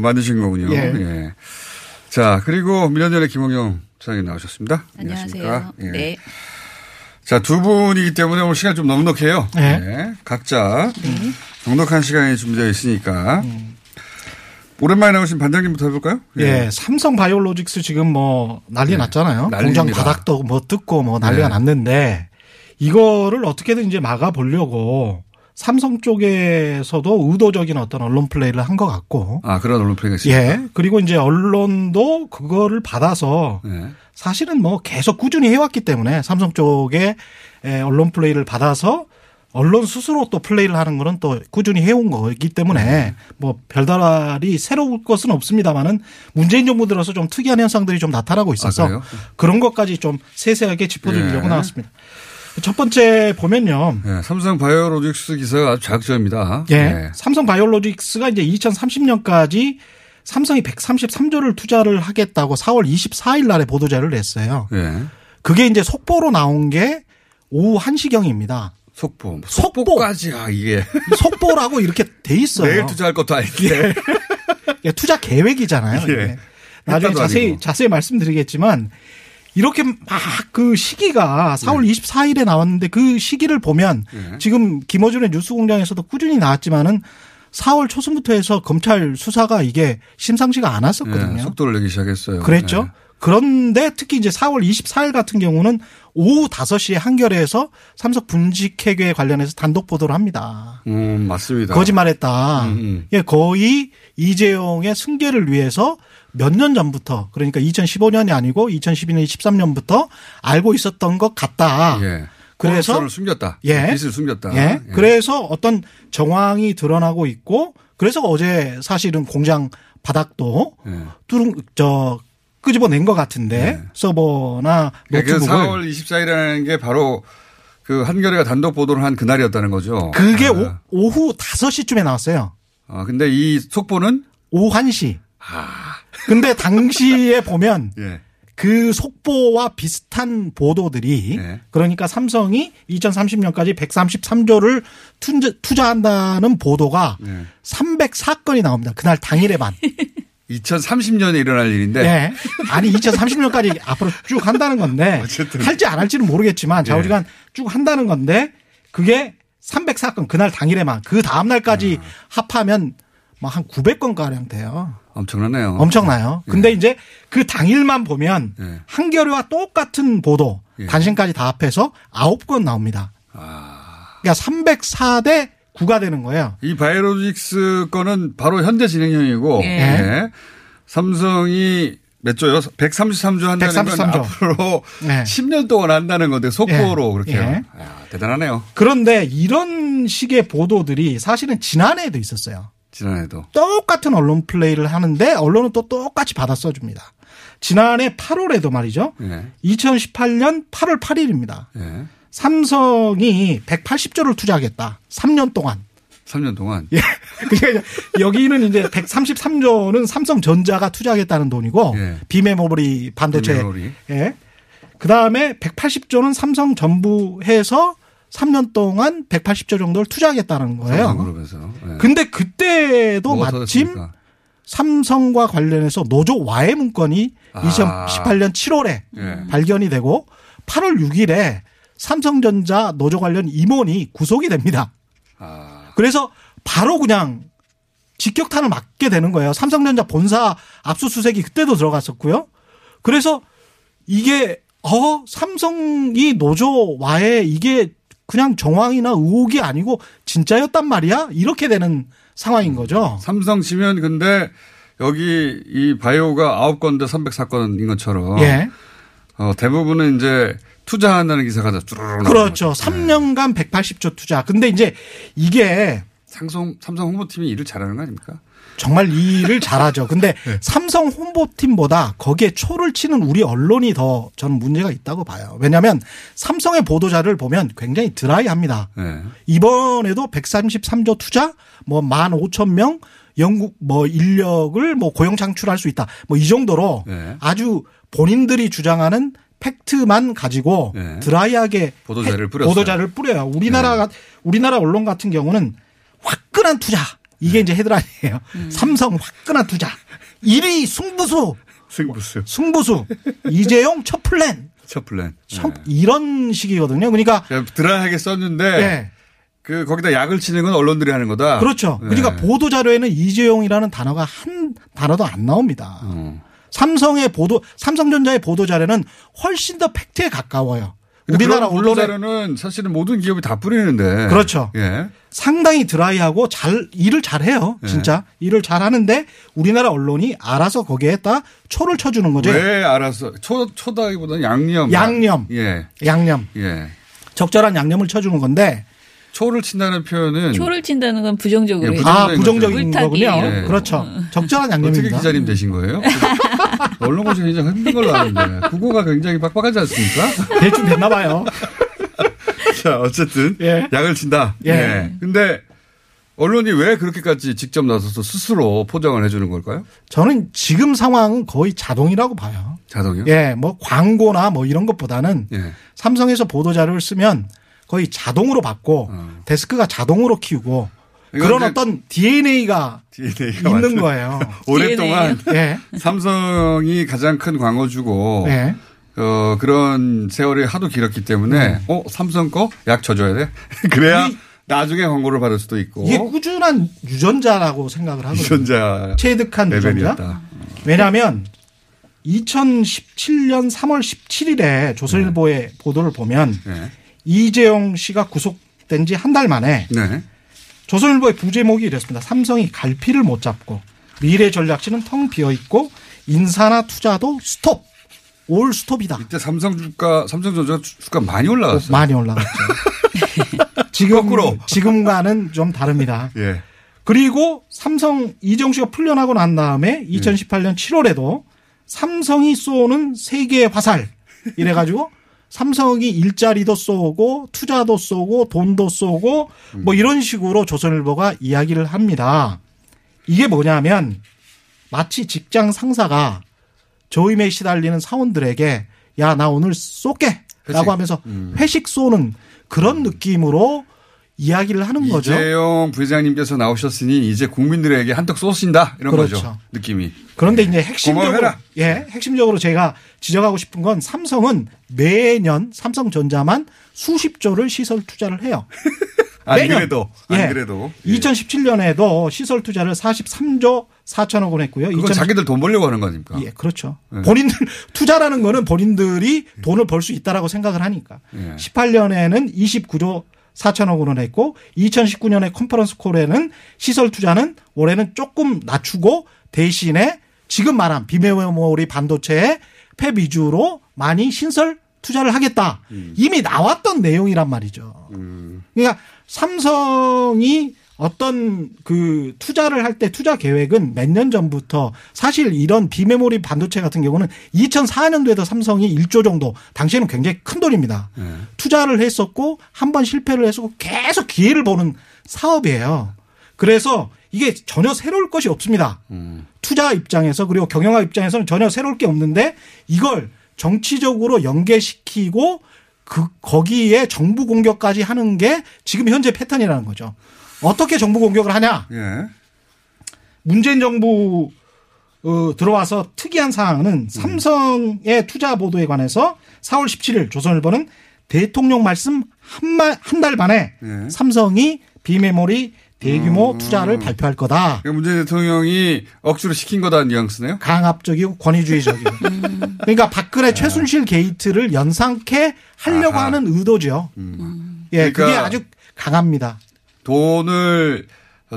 [SPEAKER 2] 만드신 거군요.
[SPEAKER 8] 예.
[SPEAKER 2] 예. 자 그리고 미련전의 김홍영 차장님 나오셨습니다.
[SPEAKER 9] 안녕하세요.
[SPEAKER 2] 안녕하십니까? 예.
[SPEAKER 9] 네.
[SPEAKER 2] 자, 두 분이기 때문에 오늘 시간 좀 넉넉해요.
[SPEAKER 8] 네.
[SPEAKER 2] 네. 각자 넉넉한 시간이 준비되어 있으니까. 오랜만에 나오신 반장님부터 해볼까요?
[SPEAKER 8] 예, 삼성 바이오로직스 지금 뭐 난리 났잖아요.
[SPEAKER 2] 네. 난리입니다.
[SPEAKER 8] 공장 바닥도 뭐 뜯고 뭐 난리가
[SPEAKER 2] 네.
[SPEAKER 8] 났는데 이거를 어떻게든 이제 막아 보려고 삼성 쪽에서도 의도적인 어떤 언론 플레이를 한 것 같고.
[SPEAKER 2] 아, 그런 언론 플레이가 있습니다.
[SPEAKER 8] 예. 그리고 이제 언론도 그거를 받아서
[SPEAKER 2] 네.
[SPEAKER 8] 사실은 뭐 계속 꾸준히 해왔기 때문에 삼성 쪽에 에, 언론 플레이를 받아서 언론 스스로 또 플레이를 하는 거는 또 꾸준히 해온 거기 때문에
[SPEAKER 2] 네.
[SPEAKER 8] 뭐 별다리 새로울 것은 없습니다만은 문재인 정부 들어서 좀 특이한 현상들이 좀 나타나고 있어서
[SPEAKER 2] 아?
[SPEAKER 8] 그런 것까지 좀 세세하게 짚어드리려고
[SPEAKER 2] 예.
[SPEAKER 8] 나왔습니다. 첫 번째 보면요.
[SPEAKER 2] 예, 삼성 바이오로직스 기사가 아주 자극적입니다.
[SPEAKER 8] 예.
[SPEAKER 2] 예.
[SPEAKER 8] 삼성 바이오로직스가 이제 2030년까지 삼성이 133조를 투자를 하겠다고 4월 24일 날에 보도자를 냈어요.
[SPEAKER 2] 예.
[SPEAKER 8] 그게 이제 속보로 나온 게 오후 1시경입니다.
[SPEAKER 2] 속보.
[SPEAKER 8] 속보.
[SPEAKER 2] 속보까지, 아, 이게.
[SPEAKER 8] 속보라고 이렇게 돼 있어요.
[SPEAKER 2] 내일 투자할 것도 아닌데.
[SPEAKER 8] 예, 투자 계획이잖아요.
[SPEAKER 2] 예.
[SPEAKER 8] 나중에 자세히
[SPEAKER 2] 아니고.
[SPEAKER 8] 자세히 말씀드리겠지만 이렇게 막 그 시기가 4월 24일에 나왔는데 그 시기를 보면
[SPEAKER 2] 예.
[SPEAKER 8] 지금 김어준의 뉴스공장에서도 꾸준히 나왔지만은 4월 초순부터 해서 검찰 수사가 이게 심상치가 않았었거든요.
[SPEAKER 2] 예, 속도를 내기 시작했어요.
[SPEAKER 8] 그랬죠.
[SPEAKER 2] 예.
[SPEAKER 8] 그런데 특히 이제 4월 24일 같은 경우는 오후 5시에 한겨레에서 삼성 분식 회계 관련해서 단독 보도를 합니다.
[SPEAKER 2] 음, 맞습니다.
[SPEAKER 8] 거짓말했다.
[SPEAKER 2] 음, 음.
[SPEAKER 8] 예, 거의 이재용의 승계를 위해서 몇 년 전부터 그러니까 2015년이 아니고 2012년, 13년부터 알고 있었던 것 같다.
[SPEAKER 2] 예.
[SPEAKER 8] 그래서
[SPEAKER 2] 를 숨겼다.
[SPEAKER 8] 예.
[SPEAKER 2] 빚을 숨겼다.
[SPEAKER 8] 예. 그래서 어떤 정황이 드러나고 있고 그래서 어제 사실은 공장 바닥도
[SPEAKER 2] 예.
[SPEAKER 8] 뚜릉 저 끄집어낸 것 같은데 서버나
[SPEAKER 2] 그러니까 그
[SPEAKER 8] 노트북을
[SPEAKER 2] 4월 24일이라는 게 바로 그 한겨레가 단독 보도를 한 그날이었다는 거죠.
[SPEAKER 8] 그게
[SPEAKER 2] 아.
[SPEAKER 8] 오, 후 5시쯤에 나왔어요.
[SPEAKER 2] 아, 근데 이 속보는
[SPEAKER 8] 오후 1시. 근데 당시에 보면
[SPEAKER 2] 예.
[SPEAKER 8] 그 속보와 비슷한 보도들이
[SPEAKER 2] 네.
[SPEAKER 8] 그러니까 삼성이 2030년까지 133조를 투자 한다는 보도가
[SPEAKER 2] 네.
[SPEAKER 8] 304건이 나옵니다. 그날 당일에만.
[SPEAKER 2] 2030년에 일어날 일인데
[SPEAKER 8] 네. 아니 2030년까지 앞으로 쭉 한다는 건데 할지 안 할지는 모르겠지만 좌우지간 쭉 한다는 건데 그게 304건 그날 당일에만 그 다음 날까지 합하면 뭐한 900건 가량 돼요.
[SPEAKER 2] 엄청나네요.
[SPEAKER 8] 엄청나요. 근데 이제 그 당일만 보면
[SPEAKER 2] 예.
[SPEAKER 8] 한겨레와 똑같은 보도
[SPEAKER 2] 예.
[SPEAKER 8] 단신까지 다 합해서 9건 나옵니다. 그러니까 304대 9가 되는 거예요.
[SPEAKER 2] 이 바이오로직스 거는 바로 현재 진행형이고
[SPEAKER 8] 예.
[SPEAKER 2] 예. 삼성이 몇 조요? 133조 한다는
[SPEAKER 8] 133조.
[SPEAKER 2] 건 앞으로
[SPEAKER 8] 네.
[SPEAKER 2] 10년 동안 한다는 건데 속보로
[SPEAKER 8] 예.
[SPEAKER 2] 그렇게요.
[SPEAKER 8] 예.
[SPEAKER 2] 야, 대단하네요.
[SPEAKER 8] 그런데 이런 식의 보도들이 사실은 지난해에도 있었어요.
[SPEAKER 2] 지난해도.
[SPEAKER 8] 똑같은 언론 플레이를 하는데 언론은 또 똑같이 받아 써줍니다. 지난해 8월에도 말이죠.
[SPEAKER 2] 예.
[SPEAKER 8] 2018년 8월 8일입니다.
[SPEAKER 2] 예.
[SPEAKER 8] 삼성이 180조를 투자하겠다. 3년 동안.
[SPEAKER 2] 3년 동안.
[SPEAKER 8] 예. 그러니까 여기는 이제 133조는 삼성전자가 투자하겠다는 돈이고
[SPEAKER 2] 예.
[SPEAKER 8] 비메모리 반도체.
[SPEAKER 2] 비메모리.
[SPEAKER 8] 예. 그 다음에 180조는 삼성 전부 해서 3년 동안 180조 정도를 투자하겠다는 거예요.
[SPEAKER 2] 삼성그룹에서. 예.
[SPEAKER 8] 근데 그때도 마침
[SPEAKER 2] 됐습니까?
[SPEAKER 8] 삼성과 관련해서 노조 와해 문건이
[SPEAKER 2] 아.
[SPEAKER 8] 2018년 7월에
[SPEAKER 2] 예.
[SPEAKER 8] 발견이 되고 8월 6일에 삼성전자 노조 관련 임원이 구속이 됩니다.
[SPEAKER 2] 아.
[SPEAKER 8] 그래서 바로 그냥 직격탄을 맞게 되는 거예요. 삼성전자 본사 압수수색이 그때도 들어갔었고요. 그래서 이게 어 삼성이 노조와의 이게 그냥 정황이나 의혹이 아니고 진짜였단 말이야 이렇게 되는 상황인 거죠.
[SPEAKER 2] 삼성 치면 근데 여기 이 바이오가 9건대 304건인 것처럼
[SPEAKER 8] 예.
[SPEAKER 2] 어, 대부분은 이제 투자한다는 기사가 다 쭈르르
[SPEAKER 8] 그렇죠.
[SPEAKER 2] 거죠.
[SPEAKER 8] 3년간 180조 투자. 근데 이제 이게
[SPEAKER 2] 삼성 삼성 홍보팀이 일을 잘하는 거 아닙니까?
[SPEAKER 8] 정말 이 일을 잘하죠. 근데
[SPEAKER 2] 네.
[SPEAKER 8] 삼성 홍보팀보다 거기에 초를 치는 우리 언론이 더 저는 문제가 있다고 봐요. 왜냐하면 삼성의 보도자를 보면 굉장히 드라이합니다.
[SPEAKER 2] 네.
[SPEAKER 8] 이번에도 133조 투자, 뭐 15,000명 영국 뭐 인력을 뭐 고용 창출할 수 있다. 뭐 이 정도로
[SPEAKER 2] 네.
[SPEAKER 8] 아주 본인들이 주장하는 fact만 가지고
[SPEAKER 2] 네.
[SPEAKER 8] dry하게
[SPEAKER 2] 보도자료를. 네.
[SPEAKER 8] 보도자료를 뿌려요. 우리나라가 우리나라 언론 같은 경우는 화끈한 투자 이게 이제 헤드라인이에요. 삼성 화끈한 투자 1위 승부수
[SPEAKER 2] 승부수.
[SPEAKER 8] 승부수 이재용 첫 플랜
[SPEAKER 2] 첫 플랜.
[SPEAKER 8] 첫 이런 식이거든요. 그러니까
[SPEAKER 2] 드라이하게 썼는데
[SPEAKER 8] 네.
[SPEAKER 2] 그 거기다 약을 치는 건 언론들이 하는 거다.
[SPEAKER 8] 그렇죠.
[SPEAKER 2] 네.
[SPEAKER 8] 그러니까 보도 자료에는 이재용이라는 단어가 한 단어도 안 나옵니다.
[SPEAKER 2] 어.
[SPEAKER 8] 삼성의 보도 삼성전자의 보도 자료는 훨씬 더 팩트에 가까워요. 우리나라 언론에
[SPEAKER 2] 자료는 사실은 모든 기업이 다 뿌리는데.
[SPEAKER 8] 그렇죠.
[SPEAKER 2] 예.
[SPEAKER 8] 상당히 드라이하고 잘 일을 잘 해요.
[SPEAKER 2] 네.
[SPEAKER 8] 진짜 일을 잘 하는데 우리나라 언론이 알아서 거기에다 초를 쳐주는 거죠.
[SPEAKER 2] 왜 알아서 초 초다기보다는 양념.
[SPEAKER 8] 양념.
[SPEAKER 2] 예.
[SPEAKER 8] 양념.
[SPEAKER 2] 예.
[SPEAKER 8] 적절한 양념을 쳐주는 건데
[SPEAKER 2] 초를 친다는 표현은
[SPEAKER 9] 초를 친다는 건 부정적으로.
[SPEAKER 2] 예.
[SPEAKER 8] 아
[SPEAKER 2] 부정적인
[SPEAKER 9] 거죠.
[SPEAKER 8] 거군요.
[SPEAKER 2] 예.
[SPEAKER 8] 그렇죠. 적절한
[SPEAKER 2] 어떻게
[SPEAKER 8] 양념입니다.
[SPEAKER 2] 기자님 되신 거예요? 언론 공시 굉장히 힘든 걸로 아는데 국어가 굉장히 빡빡하지 않습니까?
[SPEAKER 8] 대충 됐나 봐요.
[SPEAKER 2] 자 어쨌든
[SPEAKER 8] 예.
[SPEAKER 2] 약을 친다.
[SPEAKER 8] 예.
[SPEAKER 2] 근데 언론이 왜 그렇게까지 직접 나서서 스스로 포장을 해주는 걸까요?
[SPEAKER 8] 저는 지금 상황은 거의 자동이라고 봐요.
[SPEAKER 2] 자동이요?
[SPEAKER 8] 예, 뭐 광고나 뭐 이런 것보다는
[SPEAKER 2] 예.
[SPEAKER 8] 삼성에서 보도 자료를 쓰면 거의 자동으로 받고 데스크가 자동으로 키우고
[SPEAKER 2] 어.
[SPEAKER 8] 그런 어떤 DNA가
[SPEAKER 2] DNA가
[SPEAKER 8] 있는 거예요.
[SPEAKER 2] 오랫동안
[SPEAKER 8] 예.
[SPEAKER 2] 삼성이 가장 큰 광고주고
[SPEAKER 8] 예.
[SPEAKER 2] 어, 그런 세월이 하도 길었기 때문에 어 삼성 거 약 쳐줘야 돼. 그래야
[SPEAKER 8] 이-
[SPEAKER 2] 나중에 광고를 받을 수도 있고
[SPEAKER 8] 이게 꾸준한 유전자라고 생각을 하거든요.
[SPEAKER 2] 유전자
[SPEAKER 8] 체득한 유전자.
[SPEAKER 2] 레벨이었다.
[SPEAKER 8] 왜냐하면 2017년 3월 17일에 조선일보의 보도를 보면
[SPEAKER 2] 네.
[SPEAKER 8] 이재용 씨가 구속된 지 한 달 만에
[SPEAKER 2] 네.
[SPEAKER 8] 조선일보의 부제목이 이랬습니다. 삼성이 갈피를 못 잡고 미래 전략실은 텅 비어 있고 인사나 투자도 스톱. 올 스톱이다.
[SPEAKER 2] 이때 삼성 주가 삼성전자 주가 많이 올라갔어요.
[SPEAKER 8] 많이 올라갔죠. 지금
[SPEAKER 2] 거꾸로.
[SPEAKER 8] 지금과는 좀 다릅니다.
[SPEAKER 2] 예.
[SPEAKER 8] 그리고 삼성 이정 씨가 풀려나고 난 다음에 2018년 7월에도 삼성이 쏘는 세계의 화살 이래가지고 삼성이 일자리도 쏘고 투자도 쏘고 돈도 쏘고 뭐 이런 식으로 조선일보가 이야기를 합니다. 이게 뭐냐면 마치 직장 상사가 조임에 시달리는 사원들에게 야 나 오늘 쏠게
[SPEAKER 2] 회식.
[SPEAKER 8] 라고 하면서
[SPEAKER 2] 음.
[SPEAKER 8] 회식 쏘는 그런 느낌으로 이야기를 하는 거죠.
[SPEAKER 2] 이재용 부회장님께서 나오셨으니 이제 국민들에게 한턱 쏘신다 이런
[SPEAKER 8] 그렇죠.
[SPEAKER 2] 거죠. 느낌이.
[SPEAKER 8] 그런데 이제 핵심적으로
[SPEAKER 2] 고마워해라.
[SPEAKER 8] 예, 핵심적으로 제가 지적하고 싶은 건 삼성은 매년 삼성전자만 수십 조를 시설 투자를 해요.
[SPEAKER 2] 안
[SPEAKER 8] 매년.
[SPEAKER 2] 그래도 안
[SPEAKER 8] 예.
[SPEAKER 2] 그래도
[SPEAKER 8] 2017년에도 시설 투자를 43조 4천억 원 했고요.
[SPEAKER 2] 그건
[SPEAKER 8] 2000
[SPEAKER 2] 자기들 돈 벌려고 하는 거니까.
[SPEAKER 8] 예, 그렇죠.
[SPEAKER 2] 예.
[SPEAKER 8] 본인들 투자라는 거는 본인들이 돈을 벌 수 있다라고 생각을 하니까.
[SPEAKER 2] 예.
[SPEAKER 8] 18년에는 29조 4천억 원을 했고 2019년에 컨퍼런스 콜에는 시설 투자는 올해는 조금 낮추고 대신에 지금 말한 비메모리 반도체에 팹 위주로 많이 신설 투자를 하겠다. 이미 나왔던 내용이란 말이죠. 그러니까 삼성이 어떤 그 투자를 할 때 투자 계획은 몇 년 전부터 사실 이런 비메모리 반도체 같은 경우는 2004년도에도 삼성이 1조 정도 당시에는 굉장히 큰 돈입니다. 투자를 했었고 한 번 실패를 했었고 계속 기회를 보는 사업이에요. 그래서 이게 전혀 새로울 것이 없습니다. 투자 입장에서 그리고 경영학 입장에서는 전혀 새로울 게 없는데 이걸 정치적으로 연계시키고 그 거기에 정부 공격까지 하는 게 지금 현재 패턴이라는 거죠. 어떻게 정부 공격을 하냐?
[SPEAKER 2] 예.
[SPEAKER 8] 문재인 정부 어, 들어와서 특이한 사항은 삼성의 투자 보도에 관해서 4월 17일 조선일보는 대통령 말씀 한달 만에
[SPEAKER 2] 예.
[SPEAKER 8] 삼성이 비메모리 대규모 투자를 발표할 거다.
[SPEAKER 2] 그러니까 문재인 대통령이 억지로 시킨 거다 뉘앙스네요.
[SPEAKER 8] 강압적이고 권위주의적이고. 그러니까 박근혜 최순실 게이트를 연상케 하려고
[SPEAKER 2] 아하.
[SPEAKER 8] 하는 의도죠. 예, 그게
[SPEAKER 2] 그러니까
[SPEAKER 8] 아주 강합니다.
[SPEAKER 2] 돈을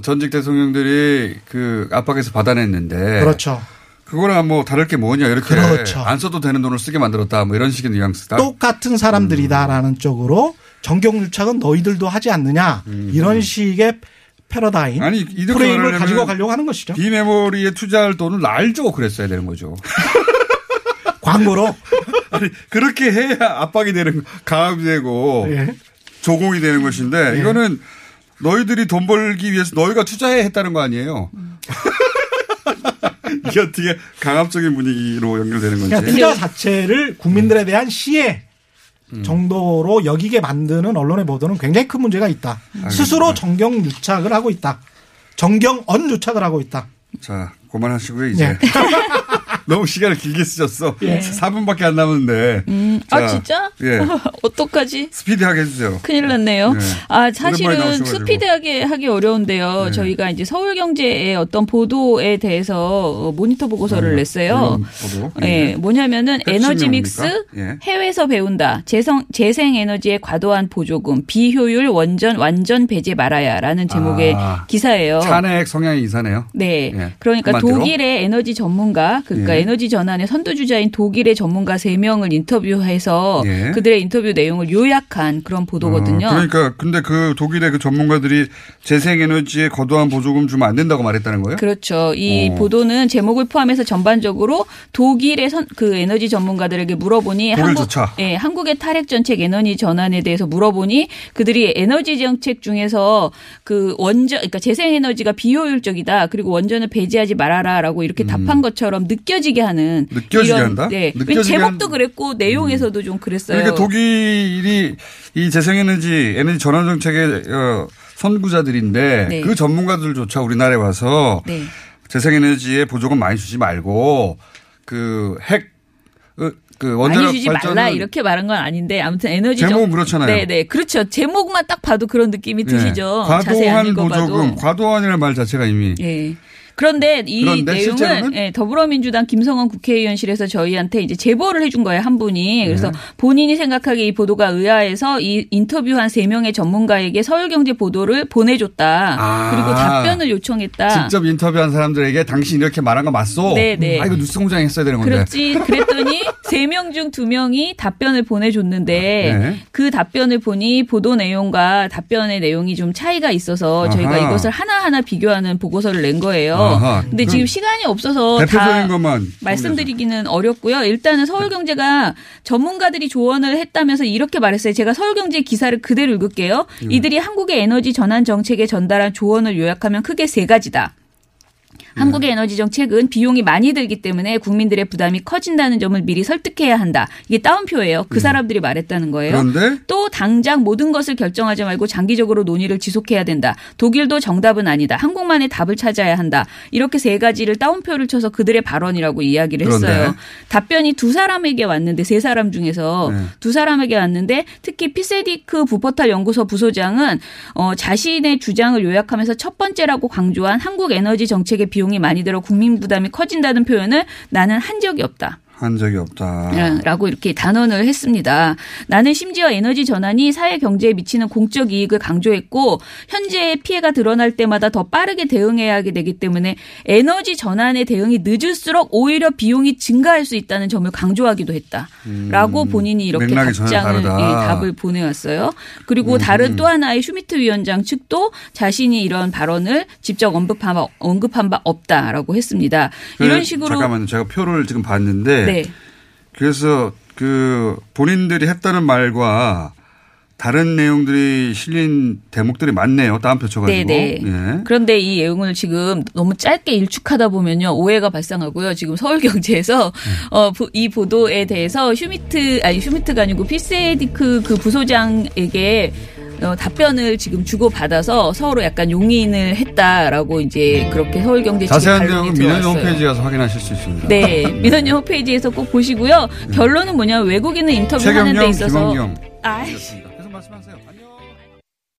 [SPEAKER 2] 전직 대통령들이 그 압박에서 받아냈는데
[SPEAKER 8] 그렇죠.
[SPEAKER 2] 그거랑 뭐 다를 게 뭐냐 이렇게
[SPEAKER 8] 그렇죠.
[SPEAKER 2] 안 써도 되는 돈을 쓰게 만들었다 뭐 이런 식의 뉘앙스다.
[SPEAKER 8] 똑같은 사람들이다라는 쪽으로 정경유착은 너희들도 하지 않느냐
[SPEAKER 2] 음.
[SPEAKER 8] 이런 식의 패러다임
[SPEAKER 2] 아니
[SPEAKER 8] 프레임을 가지고 가려고 하는 것이죠.
[SPEAKER 2] 비메모리에 투자할 돈을 날 주고 그랬어야 되는 거죠.
[SPEAKER 8] 광고로
[SPEAKER 2] 아니 그렇게 해야 압박이 되는 강압이 되고
[SPEAKER 8] 예.
[SPEAKER 2] 조공이 되는 것인데 이거는 너희들이 돈 벌기 위해서 너희가 투자해 했다는 거 아니에요. 이게 어떻게 강압적인 분위기로 연결되는 건지.
[SPEAKER 8] 그러니까 투자 자체를 국민들에 대한 시혜 정도로 여기게 만드는 언론의 보도는 굉장히 큰 문제가 있다. 스스로 정경 유착을 하고 있다. 정경 언 유착을 하고 있다.
[SPEAKER 2] 자, 그만하시고요, 이제.
[SPEAKER 8] 예.
[SPEAKER 2] 너무 시간을 길게 쓰셨어.
[SPEAKER 9] 예.
[SPEAKER 2] 4분밖에 안 남았는데.
[SPEAKER 9] 음,
[SPEAKER 2] 자,
[SPEAKER 9] 아 진짜?
[SPEAKER 2] 예.
[SPEAKER 9] 어떡하지?
[SPEAKER 2] 스피디하게 해주세요.
[SPEAKER 9] 큰일 났네요.
[SPEAKER 2] 네.
[SPEAKER 9] 아, 사실은. 스피드하게 하기 어려운데요.
[SPEAKER 2] 네.
[SPEAKER 9] 저희가 이제 서울경제의 어떤 보도에 대해서 어, 모니터 보고서를
[SPEAKER 2] 네.
[SPEAKER 9] 냈어요.
[SPEAKER 2] 보도.
[SPEAKER 9] 예, 뭐냐면은
[SPEAKER 2] 핵심이
[SPEAKER 9] 에너지? 믹스
[SPEAKER 2] 예.
[SPEAKER 9] 해외에서 배운다. 재성, 재생 에너지의 과도한 보조금, 비효율 원전 완전 배제 말아야라는 제목의
[SPEAKER 2] 아.
[SPEAKER 9] 기사예요.
[SPEAKER 2] 찬핵 성향이 이사네요.
[SPEAKER 9] 네.
[SPEAKER 2] 예.
[SPEAKER 9] 그러니까. 독일의 에너지 전문가, 그러니까
[SPEAKER 2] 예.
[SPEAKER 9] 에너지 전환의 선두주자인 독일의 전문가 3명을 인터뷰해서
[SPEAKER 2] 예.
[SPEAKER 9] 그들의 인터뷰 내용을 요약한 그런 보도거든요.
[SPEAKER 2] 어, 그러니까 근데 그 독일의 그 전문가들이 재생에너지에 거도한 보조금 주면 안 된다고 말했다는 거예요?
[SPEAKER 9] 그렇죠. 이
[SPEAKER 2] 어.
[SPEAKER 9] 보도는 제목을 포함해서 전반적으로 독일의 선, 그 에너지 전문가들에게 물어보니
[SPEAKER 2] 독일조차.
[SPEAKER 9] 예, 한국의 탈핵 정책 에너지 전환에 대해서 물어보니 그들이 에너지 정책 중에서 그 원전 그러니까 재생 에너지가 비효율적이다. 그리고 원전을 배제하지 말아라라고 이렇게 답한 것처럼 느껴지 게 하는
[SPEAKER 2] 음. 느껴지게
[SPEAKER 9] 이런,
[SPEAKER 2] 한다?
[SPEAKER 9] 네.
[SPEAKER 2] 느껴지게
[SPEAKER 9] 제목도
[SPEAKER 2] 한- 음.
[SPEAKER 9] 그랬고 내용에서도 좀 그랬어요.
[SPEAKER 2] 그러니까 독일이 이 재생에너지 에너지 전환 정책의 어, 선구자들인데
[SPEAKER 9] 네.
[SPEAKER 2] 그 전문가들조차 우리나라에 와서
[SPEAKER 9] 네.
[SPEAKER 2] 재생에너지에 보조금 많이 주지 말고 그핵그
[SPEAKER 9] 많이
[SPEAKER 2] 원자력
[SPEAKER 9] 주지 말라 이렇게 말한 건 아닌데 아무튼 에너지
[SPEAKER 2] 제목은
[SPEAKER 9] 정-
[SPEAKER 2] 그렇잖아요.
[SPEAKER 9] 네 네 그렇죠. 제목만 딱 봐도 그런 느낌이 드시죠.
[SPEAKER 2] 예.
[SPEAKER 9] 자세히 안
[SPEAKER 2] 과도한. 보조금, 과도한이라는 말 자체가 이미
[SPEAKER 9] 예. 그런데 이
[SPEAKER 2] 그런데
[SPEAKER 9] 내용은? 예, 더불어민주당 김성원 국회의원실에서 저희한테 이제 제보를 해준 거예요 한 분이 그래서
[SPEAKER 2] 네.
[SPEAKER 9] 본인이 생각하기에 이 보도가 의아해서 이 인터뷰한 세 명의 전문가에게 서울경제 보도를 보내줬다
[SPEAKER 2] 아.
[SPEAKER 9] 그리고 답변을 요청했다.
[SPEAKER 2] 직접 인터뷰한 사람들에게 당신 이렇게 말한 거 맞소?
[SPEAKER 9] 네, 네.
[SPEAKER 2] 아 이거 뉴스 공장에 했어야 되는 건데.
[SPEAKER 9] 그렇지. 그랬더니 세 명 중 두 명이 답변을 보내줬는데
[SPEAKER 2] 네.
[SPEAKER 9] 그 답변을 보니 보도 내용과 답변의 내용이 좀 차이가 있어서 저희가
[SPEAKER 2] 아하.
[SPEAKER 9] 이것을 하나하나 비교하는 보고서를 낸 거예요.
[SPEAKER 2] 아하.
[SPEAKER 9] 근데 지금 시간이 없어서 다
[SPEAKER 2] 것만
[SPEAKER 9] 말씀드리기는 어렵고요. 일단은 서울경제가 전문가들이 조언을 했다면서 이렇게 말했어요. 제가 서울경제 기사를 그대로 읽을게요.
[SPEAKER 2] 음.
[SPEAKER 9] 이들이 한국의 에너지 전환 정책에 전달한 조언을 요약하면 크게 세 가지다. 한국의 에너지 정책은 비용이 많이 들기 때문에 국민들의 부담이 커진다는 점을 미리 설득해야 한다. 이게 따옴표예요. 그 사람들이 말했다는 거예요.
[SPEAKER 2] 그런데
[SPEAKER 9] 또 당장 모든 것을 결정하지 말고 장기적으로 논의를 지속해야 된다. 독일도 정답은 아니다. 한국만의 답을 찾아야 한다. 이렇게 세 가지를 따옴표를 쳐서 그들의 발언이라고 이야기를
[SPEAKER 2] 그런데?
[SPEAKER 9] 했어요. 답변이 두 사람에게 왔는데 세 사람 중에서
[SPEAKER 2] 네.
[SPEAKER 9] 두 사람에게 왔는데 특히 피세디크 부포탈 연구소 부소장은 어, 자신의 주장을 요약하면서 첫 번째라고 강조한 한국 에너지 정책의 비용 이 많이 들어 국민 부담이 커진다는 표현을 나는 한 적이 없다.
[SPEAKER 2] 한 적이 없다.
[SPEAKER 9] 예, 라고 이렇게 단언을 했습니다. 나는 심지어 에너지 전환이 사회 경제에 미치는 공적 이익을 강조했고 현재의 피해가 드러날 때마다 더 빠르게 대응해야 하게 되기 때문에 에너지 전환의 대응이 늦을수록 오히려 비용이 증가할 수 있다는 점을 강조하기도 했다라고 본인이 이렇게
[SPEAKER 2] 음, 맥락이 전혀
[SPEAKER 9] 답장을. 예, 답을 보내왔어요. 그리고 다른 또 하나의 슈미트 위원장 측도 자신이 이런 발언을 직접 언급한 바, 언급한 바 없다라고 했습니다. 이런
[SPEAKER 2] 그,
[SPEAKER 9] 식으로
[SPEAKER 2] 잠깐만요. 제가 표를 지금 봤는데
[SPEAKER 9] 네.
[SPEAKER 2] 그래서 그 본인들이 했다는 말과 다른 내용들이 실린 대목들이 많네요. 따옴표 쳐가지고.
[SPEAKER 9] 네네.
[SPEAKER 2] 예.
[SPEAKER 9] 그런데 이 내용을 지금 너무 짧게 일축하다 보면요 오해가 발생하고요. 지금 서울경제에서 어, 부- 이 보도에 대해서 휴미트 아니 휴미트가 아니고 피세디크 그 부소장에게 어, 답변을 지금 주고 받아서 서로 약간 용인을 했다라고 이제 그렇게 서울경제
[SPEAKER 2] 자세한 내용은 민원. 홈페이지 가서 확인하실 수 있습니다.
[SPEAKER 9] 네, 민원연 홈페이지에서 꼭 보시고요. 결론은 뭐냐면 외국인은 인터뷰하는 데 있어서. 아,
[SPEAKER 2] 계속 말씀하세요.